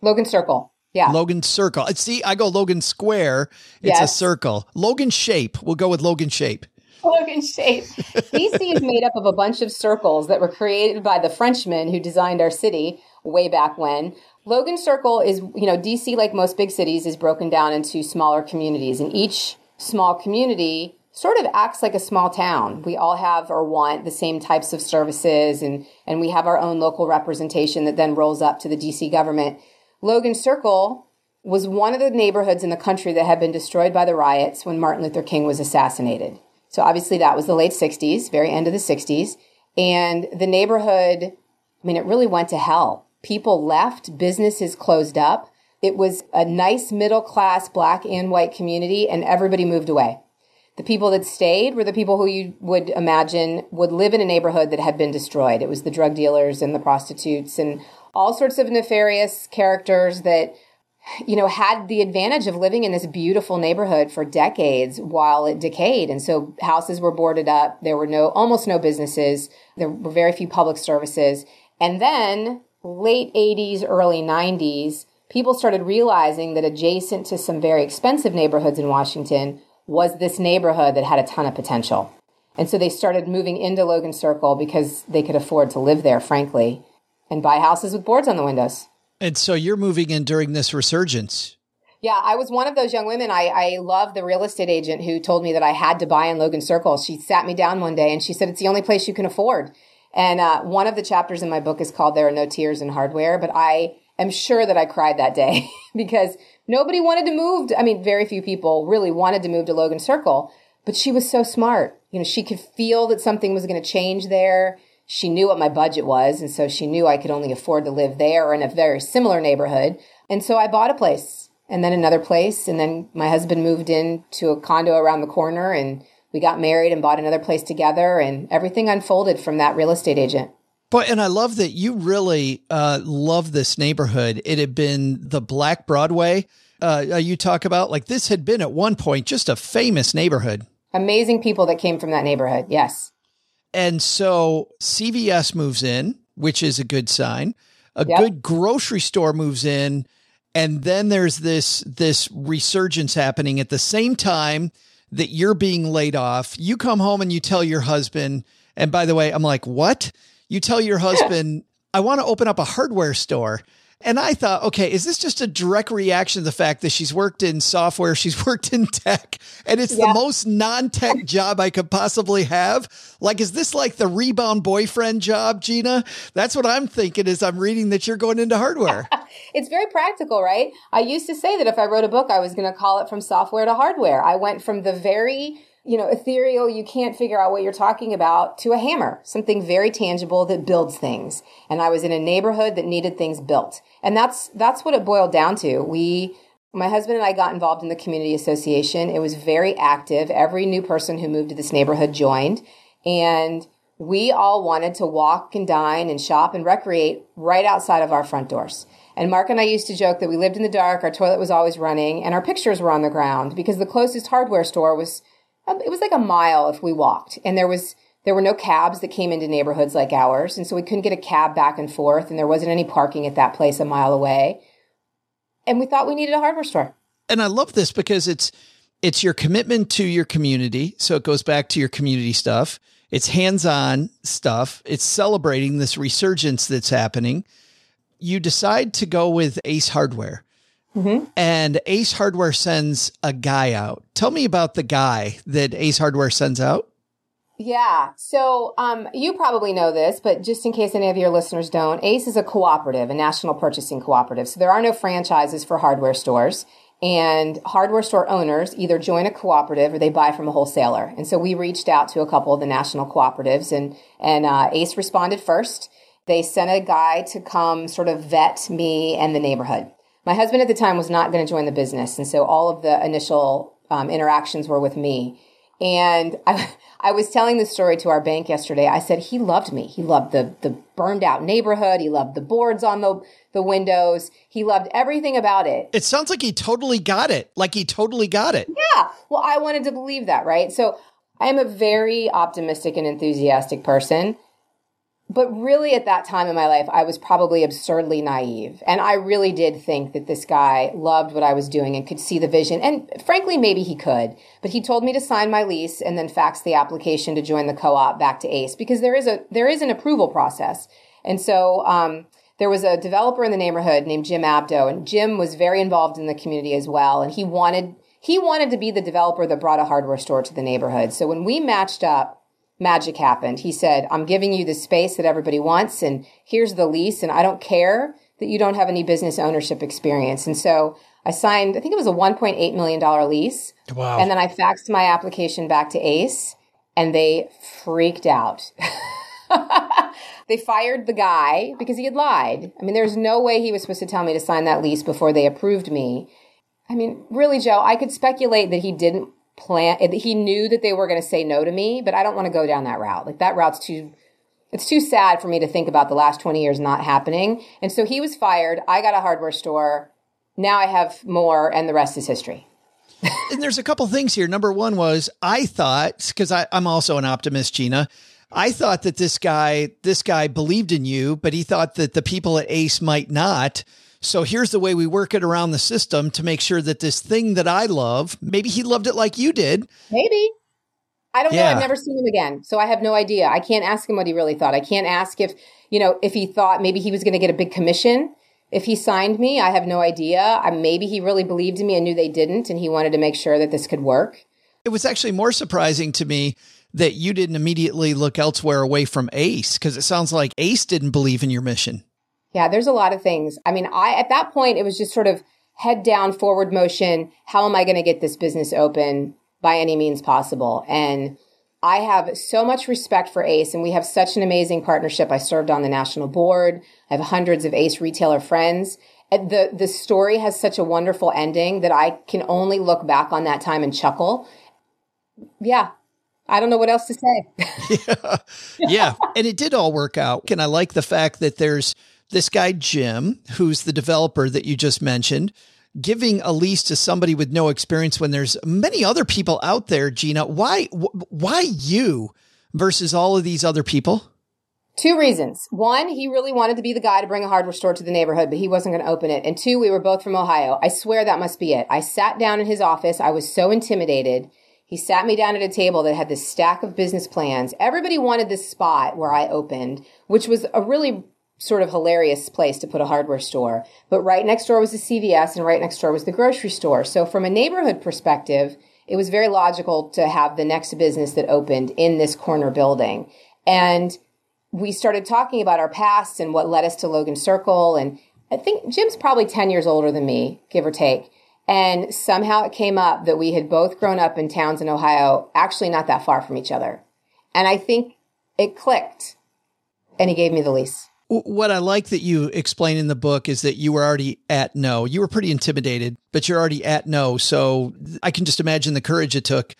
Logan Circle. Yeah. Logan Circle. Uh, see, I go Logan Square. It's a circle. Logan Shape. We'll go with Logan Shape. Logan shape. DC is made up of a bunch of circles that were created by the Frenchmen who designed our city way back when. Logan Circle is, you know, DC, like most big cities, is broken down into smaller communities, and each small community sort of acts like a small town. We all have or want the same types of services, and, and we have our own local representation that then rolls up to the DC government. Logan Circle was one of the neighborhoods in the country that had been destroyed by the riots when Martin Luther King was assassinated. So obviously that was the late 60s, very end of the 60s. And the neighborhood, I mean, it really went to hell. People left, businesses closed up. It was a nice middle class black and white community, and everybody moved away. The people that stayed were the people who you would imagine would live in a neighborhood that had been destroyed. It was the drug dealers and the prostitutes and all sorts of nefarious characters that you know, had the advantage of living in this beautiful neighborhood for decades while it decayed. And so houses were boarded up. There were no, almost no businesses. There were very few public services. And then late 80s, early 90s, people started realizing that adjacent to some very expensive neighborhoods in Washington was this neighborhood that had a ton of potential. And so they started moving into Logan Circle because they could afford to live there, frankly, and buy houses with boards on the windows. And so you're moving in during this resurgence. Yeah, I was one of those young women. I, I love the real estate agent who told me that I had to buy in Logan Circle. She sat me down one day and she said, it's the only place you can afford. And uh, one of the chapters in my book is called There Are No Tears in Hardware, but I am sure that I cried that day because nobody wanted to move. To, I mean, very few people really wanted to move to Logan Circle, but she was so smart. You know, she could feel that something was going to change there she knew what my budget was. And so she knew I could only afford to live there or in a very similar neighborhood. And so I bought a place and then another place. And then my husband moved into a condo around the corner and we got married and bought another place together. And everything unfolded from that real estate agent. But and I love that you really uh, love this neighborhood. It had been the Black Broadway uh, uh, you talk about. Like this had been at one point just a famous neighborhood. Amazing people that came from that neighborhood. Yes. And so CVS moves in, which is a good sign. A Yep. good grocery store moves in, and then there's this this resurgence happening at the same time that you're being laid off. You come home and you tell your husband, and by the way, I'm like, "What?" You tell your husband, "I want to open up a hardware store." And I thought, okay, is this just a direct reaction to the fact that she's worked in software, she's worked in tech, and it's Yeah. the most non-tech job I could possibly have? Like, is this like the rebound boyfriend job, Gina? That's what I'm thinking as I'm reading that you're going into hardware. It's very practical, right? I used to say that if I wrote a book, I was going to call it from software to hardware. I went from the very, you know, ethereal, you can't figure out what you're talking about to a hammer, something very tangible that builds things. And I was in a neighborhood that needed things built. And that's, that's what it boiled down to. We, my husband and I got involved in the community association. It was very active. Every new person who moved to this neighborhood joined. And we all wanted to walk and dine and shop and recreate right outside of our front doors. And Mark and I used to joke that we lived in the dark, our toilet was always running, and our pictures were on the ground because the closest hardware store was Um, it was like a mile if we walked. And there was there were no cabs that came into neighborhoods like ours, and so we couldn't get a cab back and forth, and there wasn't any parking at that place a mile away. And we thought we needed a hardware store. and I love this because it's it's your commitment to your community. So it goes back to your community stuff. It's hands-on stuff. It's celebrating this resurgence that's happening. You decide to go with Ace Hardware. And Ace Hardware sends a guy out. Tell me about the guy that Ace Hardware sends out. Yeah. So um, you probably know this, but just in case any of your listeners don't, ACE is a cooperative, a national purchasing cooperative. So there are no franchises for hardware stores. And hardware store owners either join a cooperative or they buy from a wholesaler. And so we reached out to a couple of the national cooperatives, and and uh, ACE responded first. They sent a guy to come sort of vet me and the neighborhood. My husband at the time was not going to join the business, and so all of the initial um, interactions were with me. And I, I was telling the story to our bank yesterday. I said he loved me. He loved the the burned out neighborhood. He loved the boards on the the windows. He loved everything about it. It sounds like he totally got it. Like he totally got it. Yeah. Well, I wanted to believe that, right? So I am a very optimistic and enthusiastic person. But really, at that time in my life, I was probably absurdly naive. And I really did think that this guy loved what I was doing and could see the vision. And frankly, maybe he could. But he told me to sign my lease and then fax the application to join the co op back to ACE because there is a there is an approval process. And so um, there was a developer in the neighborhood named Jim Abdo, and Jim was very involved in the community as well. And he wanted he wanted to be the developer that brought a hardware store to the neighborhood. So when we matched up, magic happened. He said, I'm giving you the space that everybody wants, and here's the lease, and I don't care that you don't have any business ownership experience. And so I signed, I think it was a $1.8 million lease. Wow. And then I faxed my application back to Ace and they freaked out. they fired the guy because he had lied. I mean, there's no way he was supposed to tell me to sign that lease before they approved me. I mean, really, Joe, I could speculate that he didn't plan, he knew that they were going to say no to me, but I don't want to go down that route. Like, that route's too, it's too sad for me to think about the last 20 years not happening. And so he was fired. I got a hardware store. Now I have more, and the rest is history. and there's a couple things here. Number one was I thought, because I'm also an optimist, Gina. I thought that this guy, this guy believed in you, but he thought that the people at Ace might not. So here's the way we work it around the system to make sure that this thing that I love, maybe he loved it like you did. Maybe. I don't Yeah. know. I've never seen him again. So I have no idea. I can't ask him what he really thought. I can't ask if, you know, if he thought maybe he was going to get a big commission. If he signed me, I have no idea. I, maybe he really believed in me and knew they didn't, and he wanted to make sure that this could work. It was actually more surprising to me that you didn't immediately look elsewhere away from Ace because it sounds like Ace didn't believe in your mission. Yeah, there's a lot of things. I mean, I at that point it was just sort of head down, forward motion. How am I going to get this business open by any means possible? And I have so much respect for Ace, and we have such an amazing partnership. I served on the national board. I have hundreds of Ace retailer friends. And The the story has such a wonderful ending that I can only look back on that time and chuckle. Yeah, I don't know what else to say. yeah. And it did all work out. And I like the fact that there's this guy, Jim, who's the developer that you just mentioned, giving a lease to somebody with no experience when there's many other people out there, Gina. Why, why you versus all of these other people? Two reasons. One, he really wanted to be the guy to bring a hardware store to the neighborhood, but he wasn't going to open it. And two, we were both from Ohio. I swear that must be it. I sat down in his office. I was so intimidated. He sat me down at a table that had this stack of business plans. Everybody wanted this spot where I opened, which was a really sort of hilarious place to put a hardware store. But right next door was the CVS and right next door was the grocery store. So from a neighborhood perspective, it was very logical to have the next business that opened in this corner building. And we started talking about our pasts and what led us to Logan Circle. And I think Jim's probably 10 years older than me, give or take. And somehow it came up that we had both grown up in towns in Ohio, actually not that far from each other. And I think it clicked. And he gave me the lease. What I like that you explain in the book is that you were already at no. You were pretty intimidated, but you're already at no. So I can just imagine the courage it took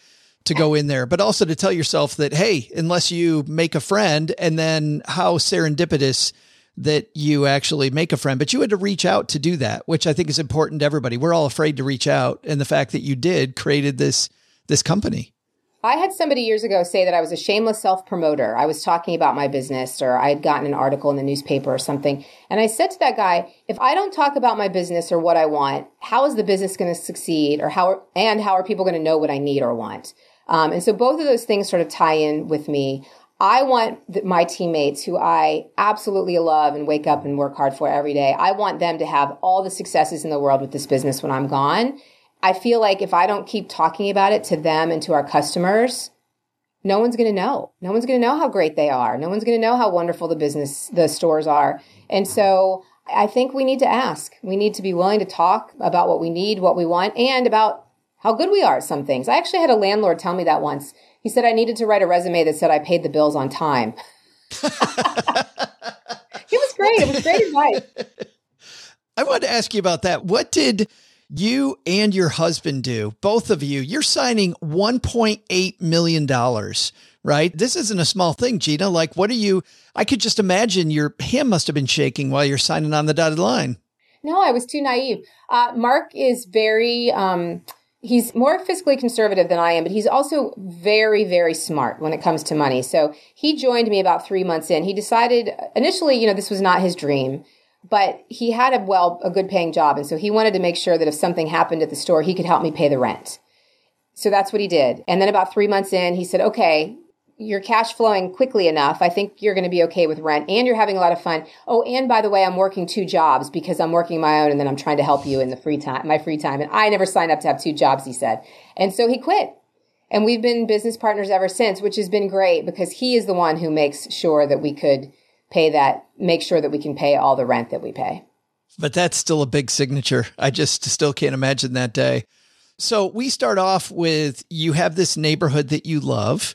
to go in there, but also to tell yourself that, hey, unless you make a friend, and then how serendipitous that you actually make a friend, but you had to reach out to do that, which I think is important to everybody. We're all afraid to reach out. And the fact that you did created this, this company. I had somebody years ago say that I was a shameless self promoter. I was talking about my business or I had gotten an article in the newspaper or something. And I said to that guy, if I don't talk about my business or what I want, how is the business going to succeed or how, and how are people going to know what I need or want? Um, and so both of those things sort of tie in with me. I want my teammates who I absolutely love and wake up and work hard for every day. I want them to have all the successes in the world with this business when I'm gone. I feel like if I don't keep talking about it to them and to our customers, no one's going to know. No one's going to know how great they are. No one's going to know how wonderful the business, the stores are. And so I think we need to ask. We need to be willing to talk about what we need, what we want, and about how good we are at some things. I actually had a landlord tell me that once. He said I needed to write a resume that said I paid the bills on time. it was great. It was great advice. I wanted to ask you about that. What did you and your husband do? Both of you, you're signing $1.8 million, right? This isn't a small thing, Gina. Like, what are you? I could just imagine your hand must have been shaking while you're signing on the dotted line. No, I was too naive. Uh, Mark is very, um, he's more fiscally conservative than I am, but he's also very, very smart when it comes to money. So he joined me about three months in. He decided initially, you know, this was not his dream, but he had a well, a good paying job. And so he wanted to make sure that if something happened at the store, he could help me pay the rent. So that's what he did. And then about three months in, he said, okay, you're cash flowing quickly enough. I think you're going to be okay with rent and you're having a lot of fun. Oh, and by the way, I'm working two jobs because I'm working my own and then I'm trying to help you in the free time, my free time. And I never signed up to have two jobs, he said. And so he quit. And we've been business partners ever since, which has been great because he is the one who makes sure that we could pay that, make sure that we can pay all the rent that we pay. But that's still a big signature. I just still can't imagine that day. So we start off with you have this neighborhood that you love.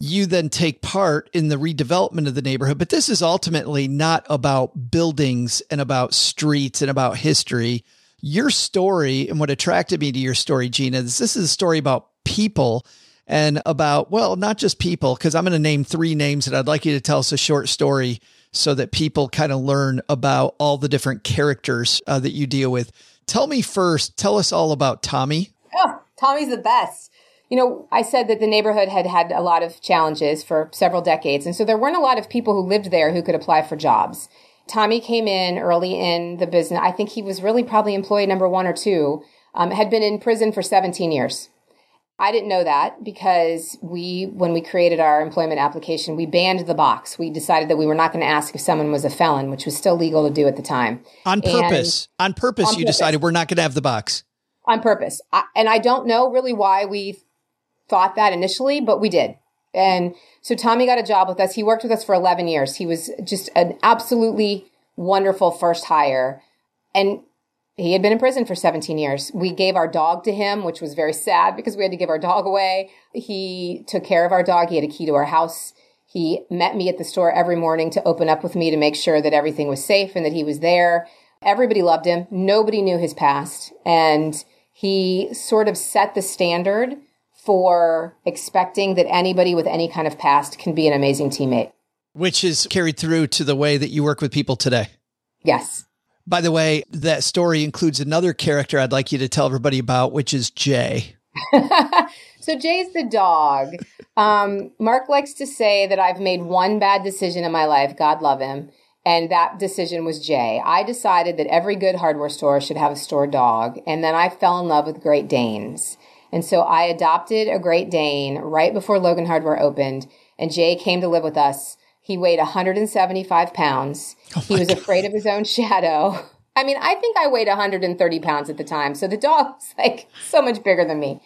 You then take part in the redevelopment of the neighborhood, but this is ultimately not about buildings and about streets and about history. Your story and what attracted me to your story, Gina, is this is a story about people and about, well, not just people, because I'm going to name three names and I'd like you to tell us a short story so that people kind of learn about all the different characters uh, that you deal with. Tell me first, tell us all about Tommy. Oh, Tommy's the best. You know, I said that the neighborhood had had a lot of challenges for several decades. And so there weren't a lot of people who lived there who could apply for jobs. Tommy came in early in the business. I think he was really probably employee number one or two, um, had been in prison for 17 years. I didn't know that because we, when we created our employment application, we banned the box. We decided that we were not going to ask if someone was a felon, which was still legal to do at the time. On purpose. And on purpose, on you purpose. decided we're not going to have the box. On purpose. I, and I don't know really why we thought that initially, but we did. And so Tommy got a job with us. He worked with us for 11 years. He was just an absolutely wonderful first hire. And he had been in prison for 17 years. We gave our dog to him, which was very sad because we had to give our dog away. He took care of our dog. He had a key to our house. He met me at the store every morning to open up with me to make sure that everything was safe and that he was there. Everybody loved him. Nobody knew his past. And he sort of set the standard for expecting that anybody with any kind of past can be an amazing teammate. Which is carried through to the way that you work with people today. Yes. By the way, that story includes another character I'd like you to tell everybody about, which is Jay. so Jay's the dog. Um, Mark likes to say that I've made one bad decision in my life. God love him. And that decision was Jay. I decided that every good hardware store should have a store dog. And then I fell in love with Great Danes. And so I adopted a Great Dane right before Logan Hardware opened. And Jay came to live with us he weighed 175 pounds. Oh he was God. afraid of his own shadow. I mean, I think I weighed 130 pounds at the time. So the dog was like so much bigger than me.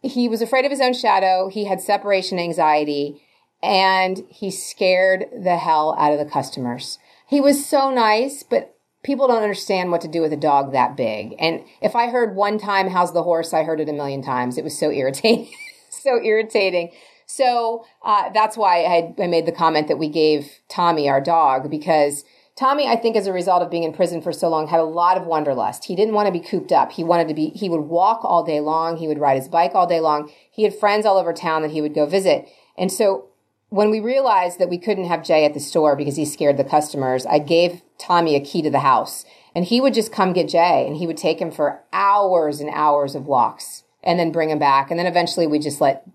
He was afraid of his own shadow. He had separation anxiety and he scared the hell out of the customers. He was so nice, but people don't understand what to do with a dog that big. And if I heard one time, how's the horse? I heard it a million times. It was so irritating. so irritating. So uh, that's why I, I made the comment that we gave Tommy our dog because Tommy, I think, as a result of being in prison for so long, had a lot of wanderlust. He didn't want to be cooped up. He wanted to be, he would walk all day long. He would ride his bike all day long. He had friends all over town that he would go visit. And so when we realized that we couldn't have Jay at the store because he scared the customers, I gave Tommy a key to the house and he would just come get Jay and he would take him for hours and hours of walks and then bring him back. And then eventually we just let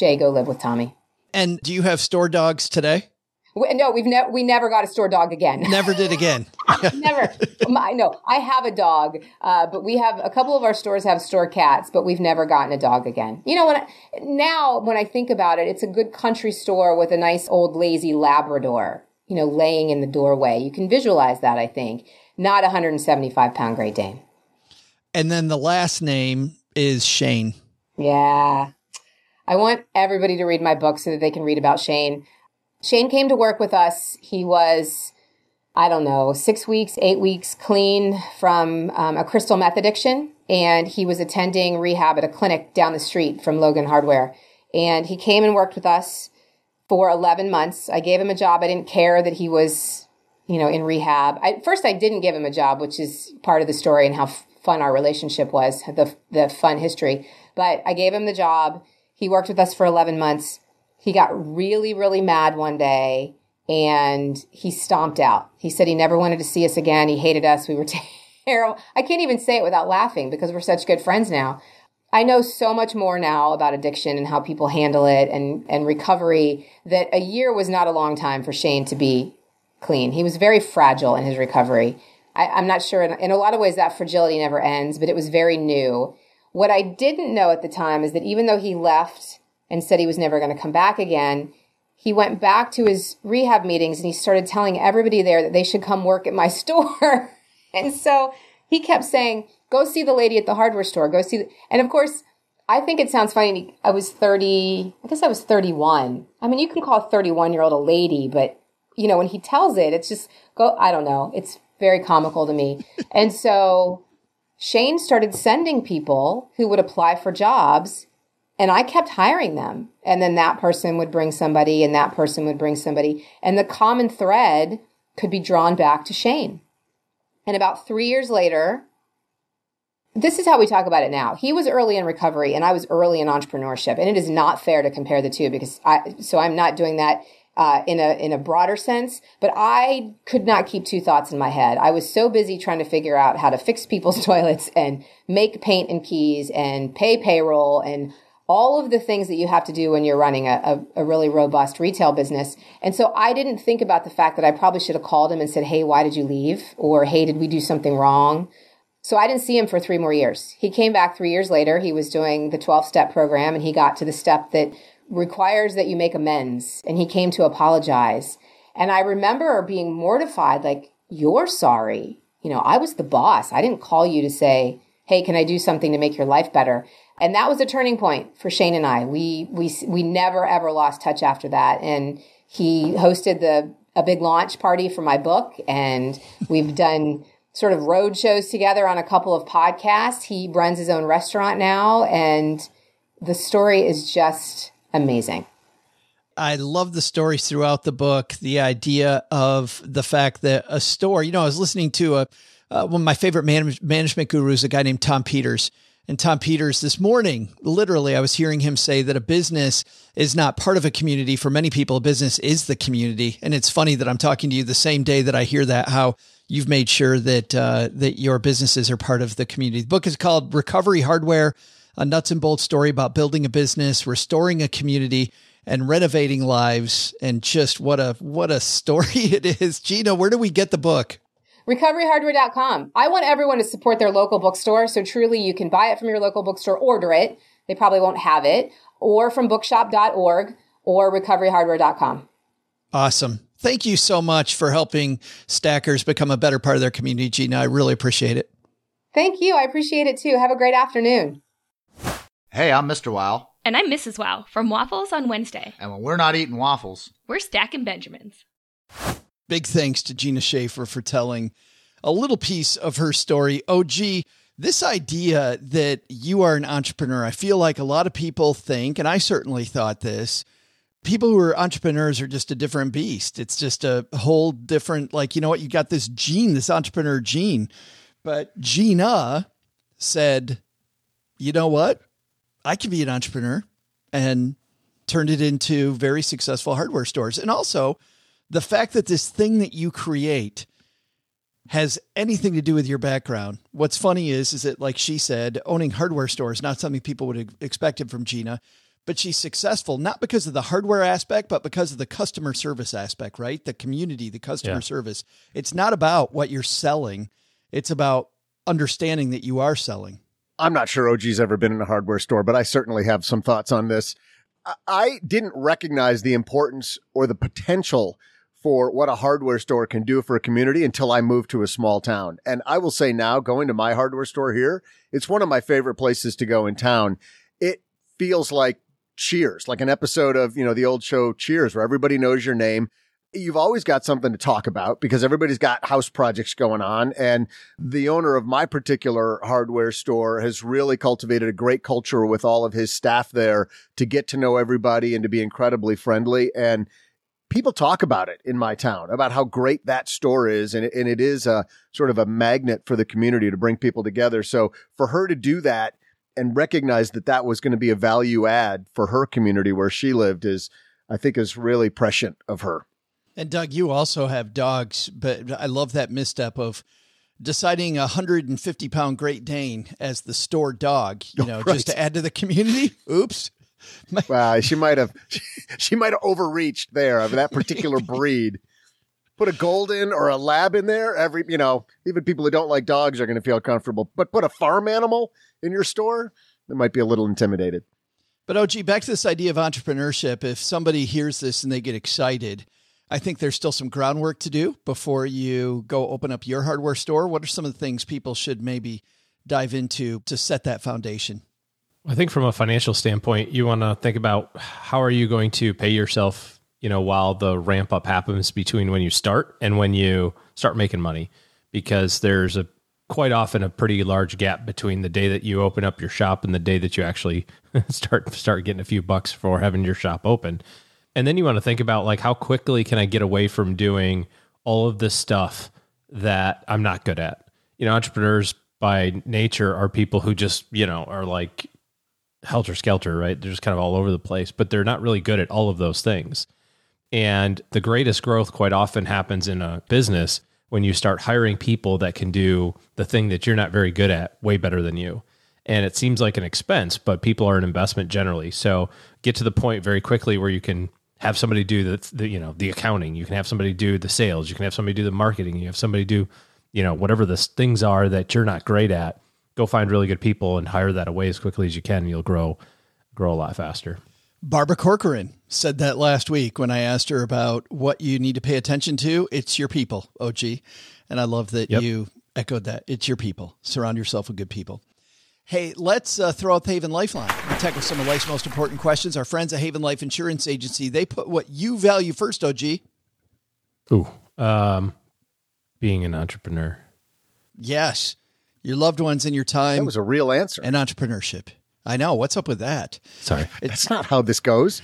Jay go live with Tommy. And do you have store dogs today? We, no, we've never we never got a store dog again. Never did again. never. My, no, I have a dog, uh, but we have a couple of our stores have store cats, but we've never gotten a dog again. You know, when I, now when I think about it, it's a good country store with a nice old lazy Labrador. You know, laying in the doorway. You can visualize that. I think not a 175 pound Great Dane. And then the last name is Shane. Yeah. I want everybody to read my book so that they can read about Shane. Shane came to work with us. He was, I don't know, six weeks, eight weeks clean from um, a crystal meth addiction. And he was attending rehab at a clinic down the street from Logan Hardware. And he came and worked with us for 11 months. I gave him a job. I didn't care that he was, you know, in rehab. I, first, I didn't give him a job, which is part of the story and how fun our relationship was, the, the fun history. But I gave him the job he worked with us for 11 months. He got really, really mad one day and he stomped out. He said he never wanted to see us again. He hated us. We were terrible. I can't even say it without laughing because we're such good friends now. I know so much more now about addiction and how people handle it and, and recovery that a year was not a long time for Shane to be clean. He was very fragile in his recovery. I, am not sure. In, in a lot of ways, that fragility never ends, but it was very new. What I didn't know at the time is that even though he left and said he was never going to come back again, he went back to his rehab meetings and he started telling everybody there that they should come work at my store. and so he kept saying, go see the lady at the hardware store, go see. And of course, I think it sounds funny. I was 30, I guess I was 31. I mean, you can call a 31 year old a lady, but you know, when he tells it, it's just go, I don't know. It's very comical to me. and so Shane started sending people who would apply for jobs and I kept hiring them. And then that person would bring somebody and that person would bring somebody. And the common thread could be drawn back to Shane. And about three years later, this is how we talk about it now. He was early in recovery and I was early in entrepreneurship. And it is not fair to compare the two because I, so I'm not doing that uh, in a in a broader sense. But I could not keep two thoughts in my head. I was so busy trying to figure out how to fix people's toilets and make paint and keys and pay payroll and all of the things that you have to do when you're running a, a, a, really robust retail business. And so I didn't think about the fact that I probably should have called him and said, Hey, why did you leave? Or Hey, did we do something wrong? So I didn't see him for three more years. He came back three years later. He was doing the 12 step program and he got to the step that requires that you make amends. And he came to apologize. And I remember being mortified, like, you're sorry. You know, I was the boss. I didn't call you to say, Hey, can I do something to make your life better? And that was a turning point for Shane and I. We, we, we never ever lost touch after that. And he hosted the, a big launch party for my book and we've done sort of road shows together on a couple of podcasts. He runs his own restaurant now and the story is just amazing. I love the stories throughout the book. The idea of the fact that a store, you know, I was listening to a, uh, one of my favorite man- management gurus, a guy named Tom Peters. And Tom Peters this morning, literally, I was hearing him say that a business is not part of a community. For many people, a business is the community. And it's funny that I'm talking to you the same day that I hear that, how you've made sure that, uh, that your businesses are part of the community. The book is called Recovery Hardware a nuts and bolts story about building a business, restoring a community, and renovating lives. And just what a what a story it is. Gina, where do we get the book? recoveryhardware.com. I want everyone to support their local bookstore. So truly you can buy it from your local bookstore, order it. They probably won't have it or from bookshop.org or recoveryhardware.com. Awesome. Thank you so much for helping stackers become a better part of their community, Gina. I really appreciate it. Thank you. I appreciate it too. Have a great afternoon. Hey, I'm Mr. Wow. And I'm Mrs. Wow from Waffles on Wednesday. And when we're not eating waffles, we're stacking Benjamins. Big thanks to Gina Schaefer for telling a little piece of her story. Oh, gee, this idea that you are an entrepreneur, I feel like a lot of people think, and I certainly thought this, people who are entrepreneurs are just a different beast. It's just a whole different, like, you know what, you got this gene, this entrepreneur gene. But Gina said, you know what? I can be an entrepreneur and turned it into very successful hardware stores. And also the fact that this thing that you create has anything to do with your background. What's funny is, is that like she said, owning hardware stores, not something people would have expected from Gina, but she's successful, not because of the hardware aspect, but because of the customer service aspect, right? The community, the customer yeah. service. It's not about what you're selling. It's about understanding that you are selling. I'm not sure OG's ever been in a hardware store, but I certainly have some thoughts on this. I didn't recognize the importance or the potential for what a hardware store can do for a community until I moved to a small town. And I will say now, going to my hardware store here, it's one of my favorite places to go in town. It feels like Cheers, like an episode of, you know, the old show Cheers, where everybody knows your name you've always got something to talk about because everybody's got house projects going on. And the owner of my particular hardware store has really cultivated a great culture with all of his staff there to get to know everybody and to be incredibly friendly. And people talk about it in my town about how great that store is. And, and it is a sort of a magnet for the community to bring people together. So for her to do that and recognize that that was going to be a value add for her community where she lived is, I think is really prescient of her. And Doug, you also have dogs, but I love that misstep of deciding a 150 pound Great Dane as the store dog, you know, right. just to add to the community. Oops. My- wow, she might have she might have overreached there of that particular breed. Put a golden or a lab in there, every you know, even people who don't like dogs are going to feel comfortable. But put a farm animal in your store, they might be a little intimidated. But OG, back to this idea of entrepreneurship. If somebody hears this and they get excited, I think there's still some groundwork to do before you go open up your hardware store. What are some of the things people should maybe dive into to set that foundation? I think from a financial standpoint, you want to think about how are you going to pay yourself, you know, while the ramp up happens between when you start and when you start making money. because there's a quite often a pretty large gap between the day that you open up your shop and the day that you actually start start getting a few bucks for having your shop open. And then you want to think about like how quickly can I get away from doing all of this stuff that I'm not good at. You know, entrepreneurs by nature are people who just, you know, are like helter skelter, right? They're just kind of all over the place, but they're not really good at all of those things. And the greatest growth quite often happens in a business when you start hiring people that can do the thing that you're not very good at way better than you. And it seems like an expense, but people are an investment generally. So get to the point very quickly where you can have somebody do the, the you know the accounting. You can have somebody do the sales. You can have somebody do the marketing. You have somebody do you know whatever the things are that you're not great at. Go find really good people and hire that away as quickly as you can. And you'll grow grow a lot faster. Barbara Corcoran said that last week when I asked her about what you need to pay attention to. It's your people, OG. And I love that yep. you echoed that. It's your people. Surround yourself with good people. Hey, let's uh, throw out the Haven Lifeline and tackle some of life's most important questions. Our friends at Haven Life Insurance Agency, they put what you value first, OG. Ooh, um, being an entrepreneur. Yes. Your loved ones and your time. That was a real answer. And entrepreneurship. I know. What's up with that? Sorry. It's not how this goes.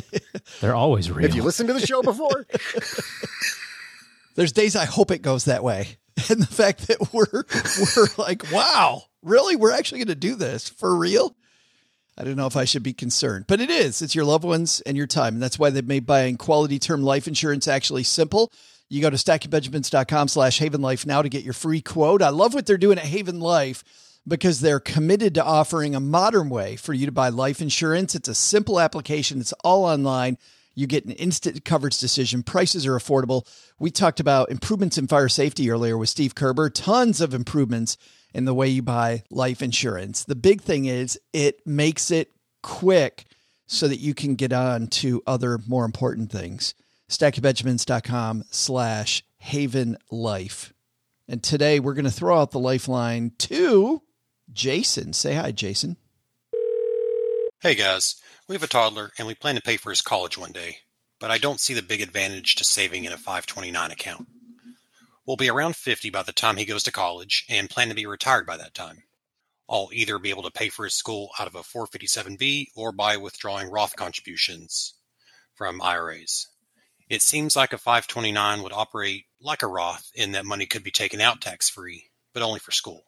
They're always real. Have you listened to the show before? There's days I hope it goes that way. And the fact that we're we're like, wow, really? We're actually going to do this for real? I don't know if I should be concerned, but it is. It's your loved ones and your time. And that's why they've made buying quality term life insurance actually simple. You go to stackingbenjamins.com slash Haven Life now to get your free quote. I love what they're doing at Haven Life because they're committed to offering a modern way for you to buy life insurance. It's a simple application, it's all online. You get an instant coverage decision. Prices are affordable. We talked about improvements in fire safety earlier with Steve Kerber. Tons of improvements in the way you buy life insurance. The big thing is it makes it quick so that you can get on to other more important things. StackingBenjamins.com slash Haven Life. And today we're going to throw out the lifeline to Jason. Say hi, Jason. Hey guys, we have a toddler and we plan to pay for his college one day, but I don't see the big advantage to saving in a 529 account. We'll be around 50 by the time he goes to college and plan to be retired by that time. I'll either be able to pay for his school out of a 457B or by withdrawing Roth contributions from IRAs. It seems like a 529 would operate like a Roth in that money could be taken out tax free, but only for school.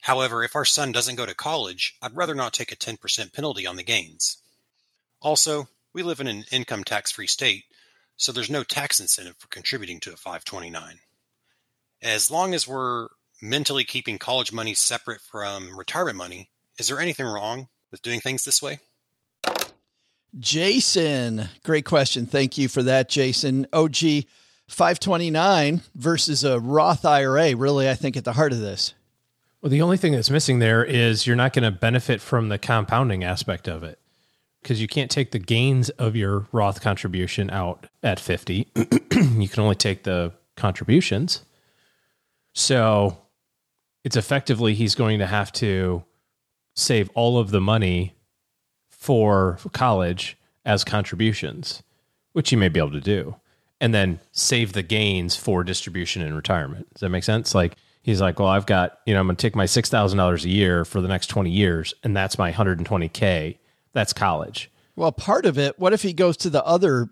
However, if our son doesn't go to college, I'd rather not take a 10% penalty on the gains. Also, we live in an income tax free state, so there's no tax incentive for contributing to a 529. As long as we're mentally keeping college money separate from retirement money, is there anything wrong with doing things this way? Jason, great question. Thank you for that, Jason. OG 529 versus a Roth IRA, really, I think, at the heart of this. Well, the only thing that's missing there is you're not going to benefit from the compounding aspect of it because you can't take the gains of your Roth contribution out at 50. you can only take the contributions. So it's effectively he's going to have to save all of the money for college as contributions, which he may be able to do, and then save the gains for distribution in retirement. Does that make sense? Like, he's like, well, I've got, you know, I'm going to take my $6,000 a year for the next 20 years, and that's my 120K. That's college. Well, part of it, what if he goes to the other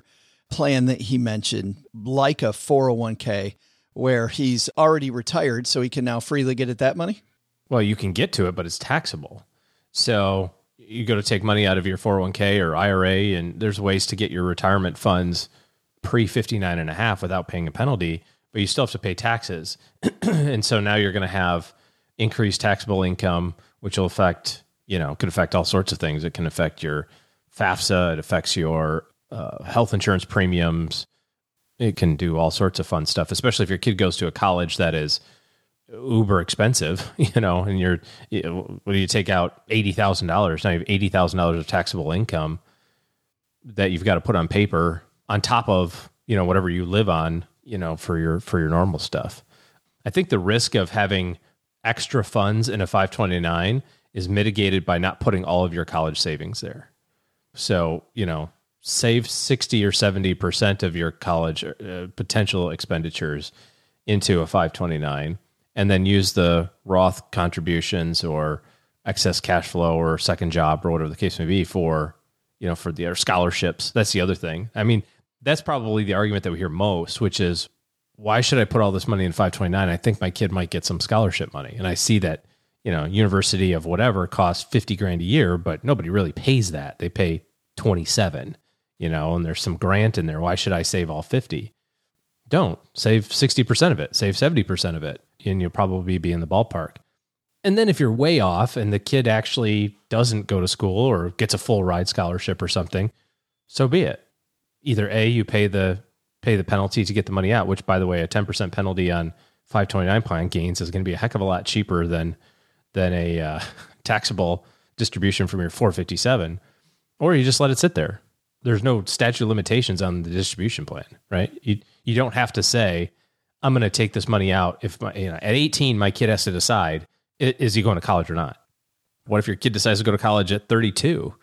plan that he mentioned, like a 401k, where he's already retired, so he can now freely get at that money? Well, you can get to it, but it's taxable. So you go to take money out of your 401k or IRA, and there's ways to get your retirement funds pre 59 and a half without paying a penalty but you still have to pay taxes. and so now you're going to have increased taxable income, which will affect, you know, could affect all sorts of things. It can affect your FAFSA, it affects your uh, health insurance premiums. It can do all sorts of fun stuff, especially if your kid goes to a college that is uber expensive, you know, and you're, you know, when you take out $80,000, now you have $80,000 of taxable income that you've got to put on paper on top of, you know, whatever you live on you know, for your for your normal stuff. I think the risk of having extra funds in a 529 is mitigated by not putting all of your college savings there. So, you know, save 60 or 70% of your college uh, potential expenditures into a 529 and then use the Roth contributions or excess cash flow or second job or whatever the case may be for, you know, for the scholarships. That's the other thing. I mean, that's probably the argument that we hear most, which is why should I put all this money in 529? I think my kid might get some scholarship money. And I see that, you know, university of whatever costs 50 grand a year, but nobody really pays that. They pay 27, you know, and there's some grant in there. Why should I save all 50? Don't save 60% of it, save 70% of it, and you'll probably be in the ballpark. And then if you're way off and the kid actually doesn't go to school or gets a full ride scholarship or something, so be it. Either A, you pay the pay the penalty to get the money out, which by the way, a 10% penalty on 529 plan gains is going to be a heck of a lot cheaper than than a uh, taxable distribution from your 457, or you just let it sit there. There's no statute of limitations on the distribution plan, right? You you don't have to say I'm going to take this money out if my, you know, at 18 my kid has to decide is he going to college or not. What if your kid decides to go to college at 32?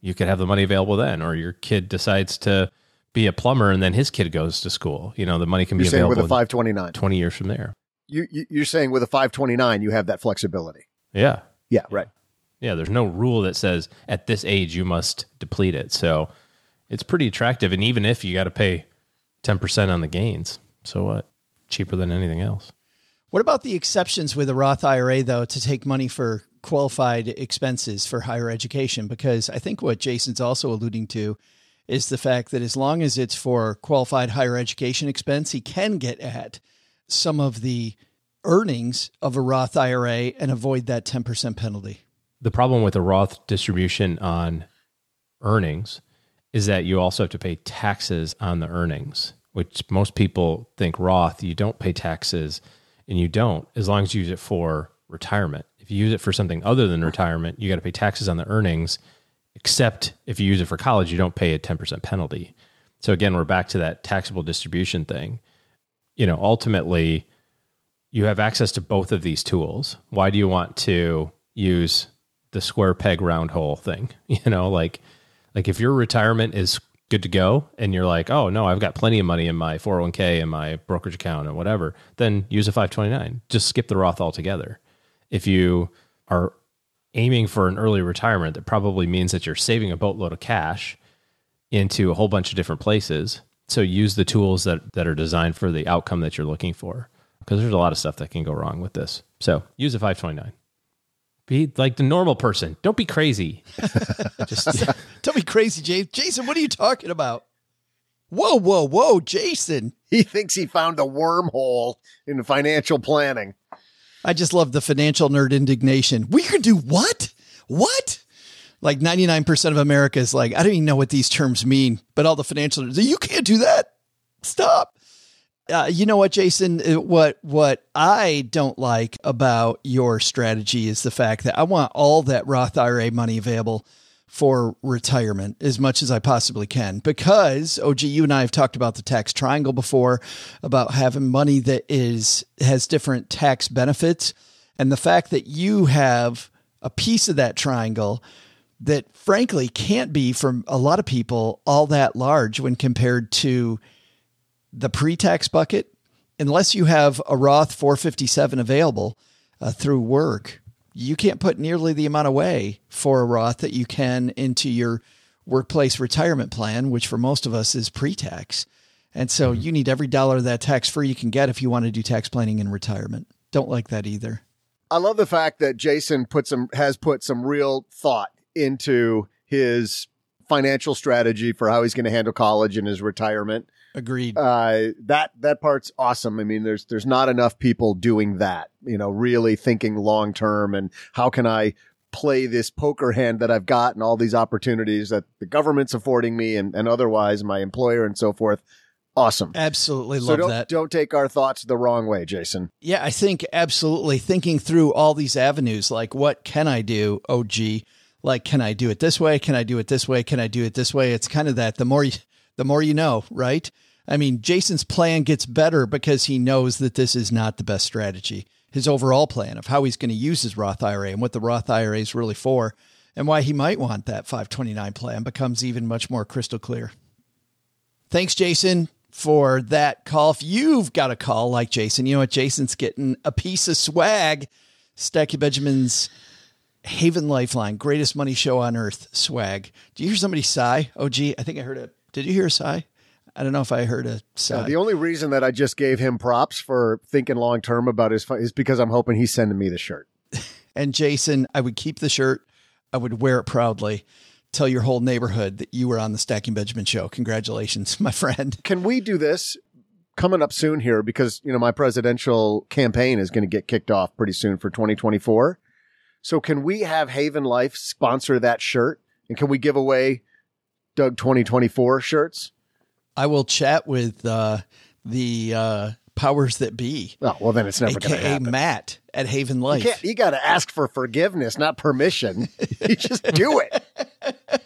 You could have the money available then, or your kid decides to be a plumber and then his kid goes to school. You know, the money can You're be available with a 529. 20 years from there. You, you you're saying with a 529 you have that flexibility. Yeah. Yeah, right. Yeah, there's no rule that says at this age you must deplete it. So it's pretty attractive. And even if you got to pay 10% on the gains, so what? Cheaper than anything else. What about the exceptions with a Roth IRA, though, to take money for qualified expenses for higher education? Because I think what Jason's also alluding to is the fact that as long as it's for qualified higher education expense, he can get at some of the earnings of a Roth IRA and avoid that 10% penalty. The problem with a Roth distribution on earnings is that you also have to pay taxes on the earnings, which most people think Roth, you don't pay taxes and you don't as long as you use it for retirement. If you use it for something other than retirement, you got to pay taxes on the earnings, except if you use it for college, you don't pay a 10% penalty. So again, we're back to that taxable distribution thing. You know, ultimately, you have access to both of these tools. Why do you want to use the square peg round hole thing? You know, like like if your retirement is good to go and you're like, "Oh, no, I've got plenty of money in my 401k and my brokerage account and whatever," then use a 529. Just skip the Roth altogether. If you are aiming for an early retirement, that probably means that you're saving a boatload of cash into a whole bunch of different places. So use the tools that that are designed for the outcome that you're looking for because there's a lot of stuff that can go wrong with this. So use a 529. Be like the normal person. Don't be crazy. Just Don't be crazy, Jason. Jason, what are you talking about? Whoa, whoa, whoa, Jason. He thinks he found a wormhole in financial planning. I just love the financial nerd indignation. We can do what? What? Like 99% of America is like, I don't even know what these terms mean, but all the financial nerds, you can't do that. Stop. Uh, you know what, Jason? Uh, What what I don't like about your strategy is the fact that I want all that Roth IRA money available for retirement as much as I possibly can because OG, you and I have talked about the tax triangle before, about having money that is has different tax benefits, and the fact that you have a piece of that triangle that frankly can't be from a lot of people all that large when compared to the pre-tax bucket unless you have a Roth 457 available uh, through work you can't put nearly the amount away for a Roth that you can into your workplace retirement plan which for most of us is pre-tax. And so you need every dollar of that tax free you can get if you want to do tax planning in retirement. Don't like that either. I love the fact that Jason put some has put some real thought into his financial strategy for how he's going to handle college and his retirement. Agreed. Uh, that that part's awesome. I mean, there's there's not enough people doing that. You know, really thinking long term and how can I play this poker hand that I've got and all these opportunities that the government's affording me and, and otherwise my employer and so forth. Awesome. Absolutely so love don't, that. Don't take our thoughts the wrong way, Jason. Yeah, I think absolutely thinking through all these avenues like what can I do, Oh, gee, Like can I do it this way? Can I do it this way? Can I do it this way? It's kind of that the more you, the more you know, right? I mean, Jason's plan gets better because he knows that this is not the best strategy. His overall plan of how he's going to use his Roth IRA and what the Roth IRA is really for and why he might want that 529 plan becomes even much more crystal clear. Thanks, Jason. for that call. If you've got a call like Jason, you know what? Jason's getting a piece of swag. Stacking Benjamin's Haven Lifeline, greatest money show on earth swag. Do you hear somebody sigh? Oh, gee, I think I heard a. Did you hear a sigh? I don't know if I heard a sigh. Uh, the only reason that I just gave him props for thinking long term about his is because I'm hoping he's sending me the shirt. and Jason, I would keep the shirt. I would wear it proudly. Tell your whole neighborhood that you were on the Stacking Benjamin show. Congratulations, my friend. Can we do this coming up soon here? Because, you know, my presidential campaign is going to get kicked off pretty soon for 2024. So can we have Haven Life sponsor that shirt? And can we give away Doug 2024 shirts? I will chat with uh, the uh, powers that be. Oh, well, then it's never going to happen. Matt at Haven Life. You, you got to ask for forgiveness, not permission. you just do it.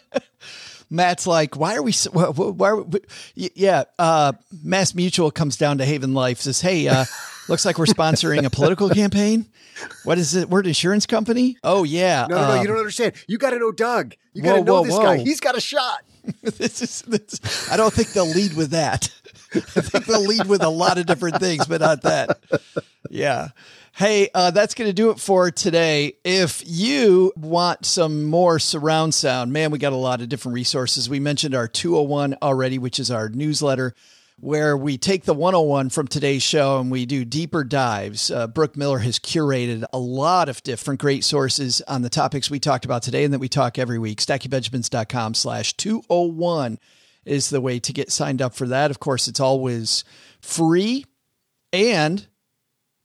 Matt's like, why are we? So, why, why are we, yeah, uh, Mass Mutual comes down to Haven Life, says, "Hey, uh, looks like we're sponsoring a political campaign. What is it? We're an insurance company. Oh yeah, No, no, no, um, you don't understand. You got to know Doug. You got to know whoa, this guy. He's got a shot. this is. This, I don't think they'll lead with that. I think they'll lead with a lot of different things, but not that. Yeah. Hey, uh, that's going to do it for today. If you want some more surround sound, man, we got a lot of different resources. We mentioned our 201 already, which is our newsletter where we take the 101 from today's show and we do deeper dives. Uh, Brooke Miller has curated a lot of different great sources on the topics we talked about today and that we talk every week. StackingBenjamins.com slash 201 is the way to get signed up for that. Of course, it's always free. And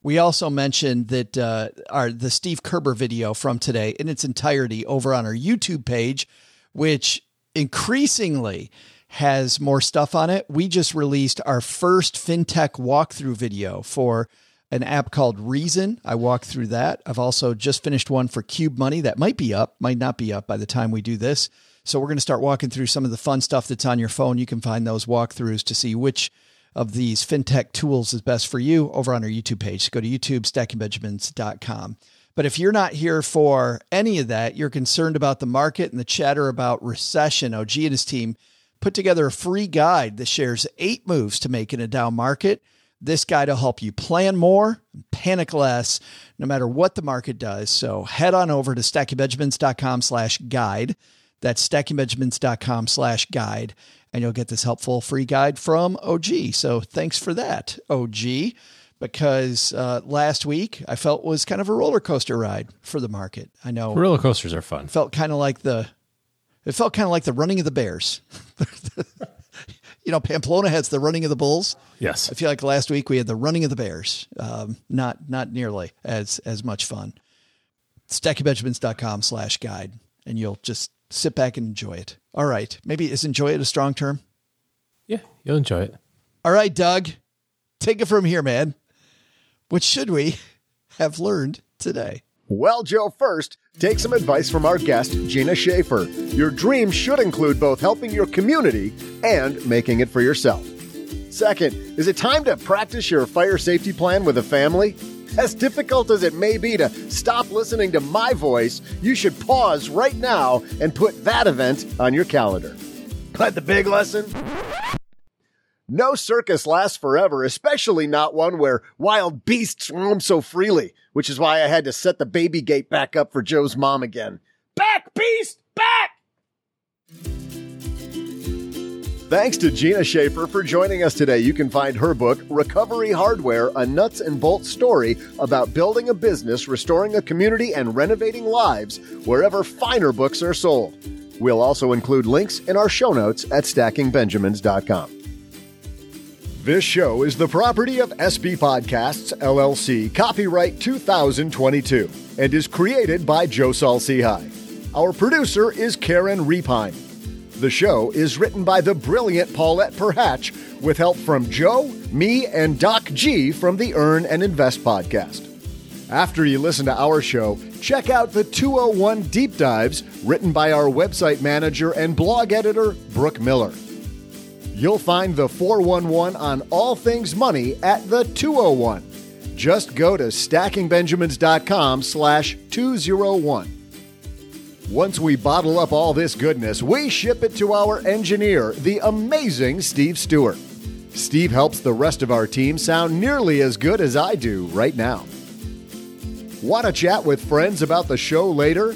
we also mentioned that uh, our the Steve Kerber video from today in its entirety over on our YouTube page, which increasingly has more stuff on it. We just released our first fintech walkthrough video for an app called Reason. I walked through that. I've also just finished one for Cube Money that might be up, might not be up by the time we do this. So we're going to start walking through some of the fun stuff that's on your phone. You can find those walkthroughs to see which of these fintech tools is best for you over on our YouTube page. So go to YouTube, stackingbenjamins.com. But if you're not here for any of that, you're concerned about the market and the chatter about recession, OG and his team put together a free guide that shares eight moves to make in a down market. This guide will help you plan more, panic less, no matter what the market does. So head on over to stackingbenjamins.com slash guide. That's stackingbenjamins.com slash guide. And you'll get this helpful free guide from OG. So thanks for that, OG, because uh, last week I felt was kind of a roller coaster ride for the market. I know Roller coasters are fun. felt kind of like the it felt kind of like the running of the bears. You know pamplona has the running of the bulls. Yes. i feel like last week we had the running of the bears. Um, not not nearly as as much fun. Stackingbenjamins.com slash guide and you'll just sit back and enjoy it. All right. Maybe is enjoy it a strong term? Yeah, you'll enjoy it. all right doug. Take it from here man. What should we have learned today Well, Joe, first, take some advice from our guest, Gina Schaefer. Your dream should include both helping your community and making it for yourself. Second, is it time to practice your fire safety plan with a family? As difficult as it may be to stop listening to my voice, you should pause right now and put that event on your calendar. But the big lesson? No circus lasts forever, especially not one where wild beasts roam so freely, which is why I had to set the baby gate back up for Joe's mom again. Back, beast, back! Thanks to Gina Schaefer for joining us today. You can find her book, Recovery Hardware, a nuts and bolts story about building a business, restoring a community, and renovating lives wherever finer books are sold. We'll also include links in our show notes at stackingbenjamins.com. This show is the property of SB Podcasts, LLC, copyright 2022, and is created by Joe Saul-Sehy. Our producer is Karen Repine. The show is written by the brilliant Paulette Perhach with help from Joe, me, and Doc G from the Earn and Invest podcast. After you listen to our show, check out the 201 Deep Dives written by our website manager and blog editor, Brooke Miller. You'll find the 411 on all things money at the 201. Just go to stackingbenjamins.com slash 201. Once we bottle up all this goodness, we ship it to our engineer, the amazing Steve Stewart. Steve helps the rest of our team sound nearly as good as I do right now. Want to chat with friends about the show later?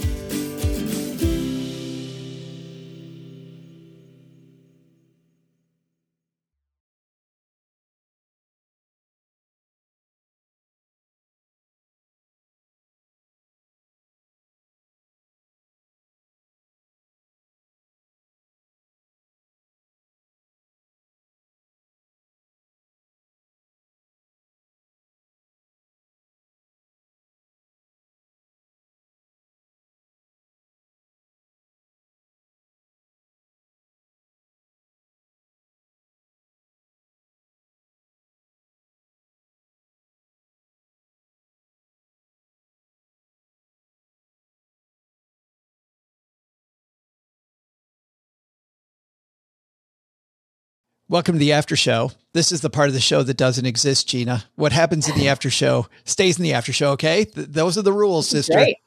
Welcome to the after show. This is the part of the show that doesn't exist, Gina. What happens in the after show stays in the after show, okay? Th- those are the rules, sister. Great.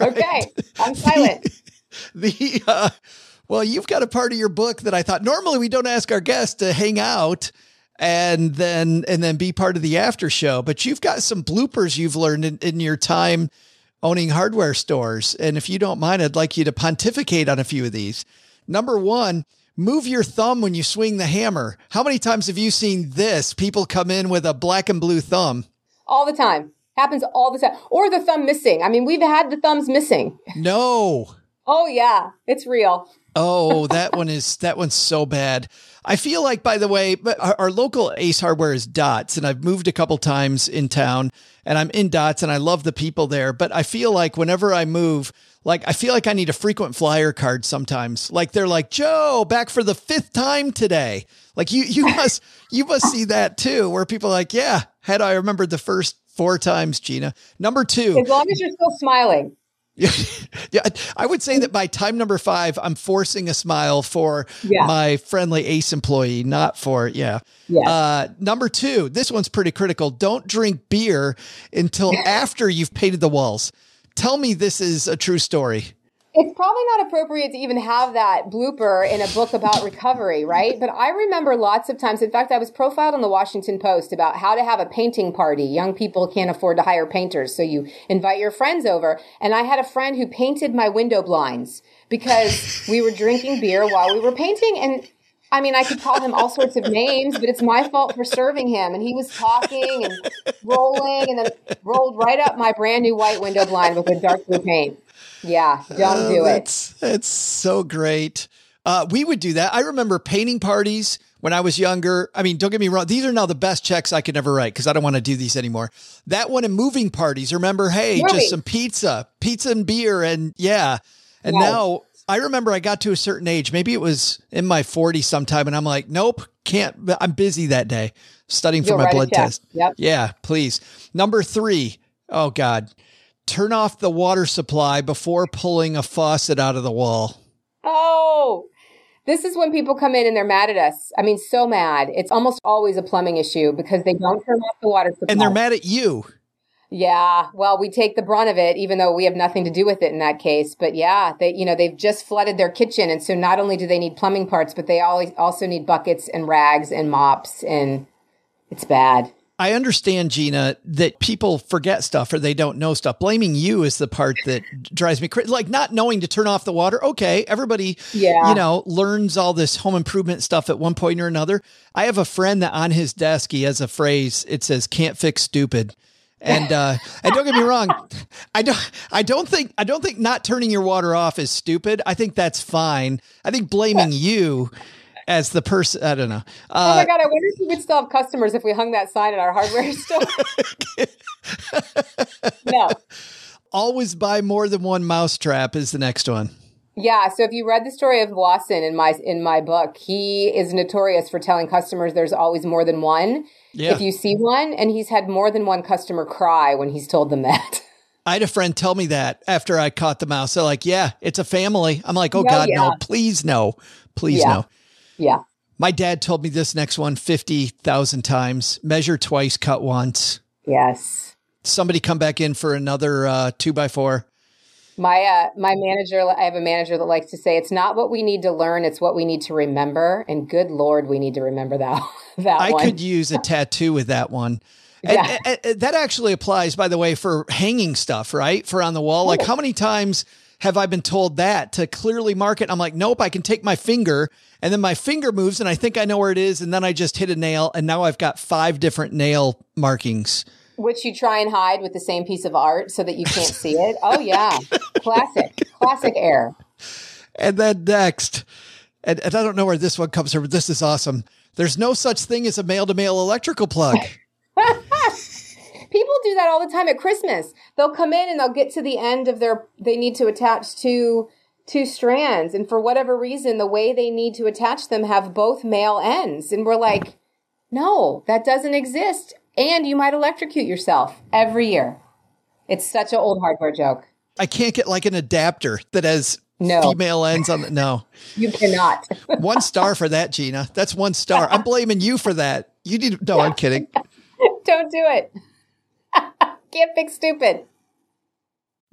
Okay, I'm silent. the uh, well, you've got a part of your book that I thought normally we don't ask our guests to hang out and then and then be part of the after show, but you've got some bloopers you've learned in, in your time owning hardware stores. And if you don't mind, I'd like you to pontificate on a few of these. Number one, move your thumb when you swing the hammer. How many times have you seen this? People come in with a black and blue thumb. All the time. Happens all the time. Or the thumb missing. I mean, we've had the thumbs missing. No. Oh yeah, it's real. Oh, that one is that one's so bad. I feel like, by the way, but our, our, local Ace Hardware is Dots, and I've moved a couple times in town, and I'm in Dots, and I love the people there. But I feel like whenever I move, like I feel like I need a frequent flyer card sometimes. Like they're like, Joe, back for the fifth time today. Like you, you must, you must see that too, where people are like, yeah, had I remembered the first four times, Gina. Number two, as long as you're still smiling. Yeah, yeah. I would say that by time number five, I'm forcing a smile for yeah. my friendly ace employee, not for yeah. Yes. Uh, number two, this one's pretty critical. Don't drink beer until after you've painted the walls. Tell me this is a true story. It's probably not appropriate to even have that blooper in a book about recovery, right? But I remember lots of times. In fact, I was profiled on the Washington Post about how to have a painting party. Young people can't afford to hire painters, so you invite your friends over. And I had a friend who painted my window blinds because we were drinking beer while we were painting. And I mean, I could call him all sorts of names, but it's my fault for serving him. And he was talking and rolling and then rolled right up my brand new white window blind with a dark blue paint. Yeah, don't do it. It's so great. Uh, we would do that. I remember painting parties when I was younger. I mean, don't get me wrong; these are now the best checks I could ever write because I don't want to do these anymore. That one and moving parties. Remember, hey, just some pizza, pizza and beer, and yeah. And now I remember I got to a certain age, maybe it was in my 40s sometime, and I'm like, nope, can't. I'm busy that day studying for You'll my blood test. Yep. Yeah, please. Number three. Oh God turn off the water supply before pulling a faucet out of the wall. Oh, this is when people come in and they're mad at us. I mean, so mad. It's almost always a plumbing issue because they don't turn off the water supply. And they're mad at you. Yeah, well, we take the brunt of it, even though we have nothing to do with it in that case. But yeah, they, you know, they've just flooded their kitchen, and so not only do they need plumbing parts, but they also need buckets and rags and mops, and it's bad. I understand, Gina, that people forget stuff or they don't know stuff. Blaming you is the part that drives me crazy. Like not knowing to turn off the water. Okay, everybody, yeah. you know, learns all this home improvement stuff at one point or another. I have a friend that on his desk he has a phrase. It says "can't fix stupid." And uh, and don't get me wrong, I don't I don't think I don't think not turning your water off is stupid. I think that's fine. I think blaming you as the person. I don't know. oh Uh, my god! I wonder if we would still have customers if we hung that sign at our hardware store. no. always buy more than one mousetrap is the next one. Yeah, so if you read the story of Lawson in my in my book, he is notorious for telling customers there's always more than one. Yeah. If you see one, and he's had more than one customer cry when he's told them that. I had a friend tell me that after I caught the mouse. They're like, "Yeah, it's a family." I'm like, "Oh No, God, yeah. no! Please, no! Please, Yeah. no!" yeah. My dad told me this next one 50,000 times. Measure twice, cut once. Yes. Somebody come back in for another uh, two by four. My uh, my manager, I have a manager that likes to say, "It's not what we need to learn; it's what we need to remember." And good lord, we need to remember that that one I one. could use a tattoo with that one. And, Yeah. and- and that actually applies, by the way, for hanging stuff, right? For on the wall. Like, how many times have I been told that to clearly mark it? I'm like, nope, I can take my finger, and then my finger moves, and I think I know where it is, and then I just hit a nail, and now I've got five different nail markings. Which you try and hide with the same piece of art so that you can't see it. Oh yeah, classic, classic error. And then next, and, and I don't know where this one comes from, but this is awesome. There's no such thing as a male to male electrical plug. People do that all the time at Christmas. They'll come in and they'll get to the end of their they need to attach two two strands and for whatever reason the way they need to attach them have both male ends and we're like, "No, that doesn't exist." And you might electrocute yourself every year. It's such an old hardware joke. I can't get like an adapter that has No. female ends on the no. You cannot. One star for that, Gina. That's one star. I'm blaming you for that. You need no, I'm kidding. Don't do it. Can't fix stupid.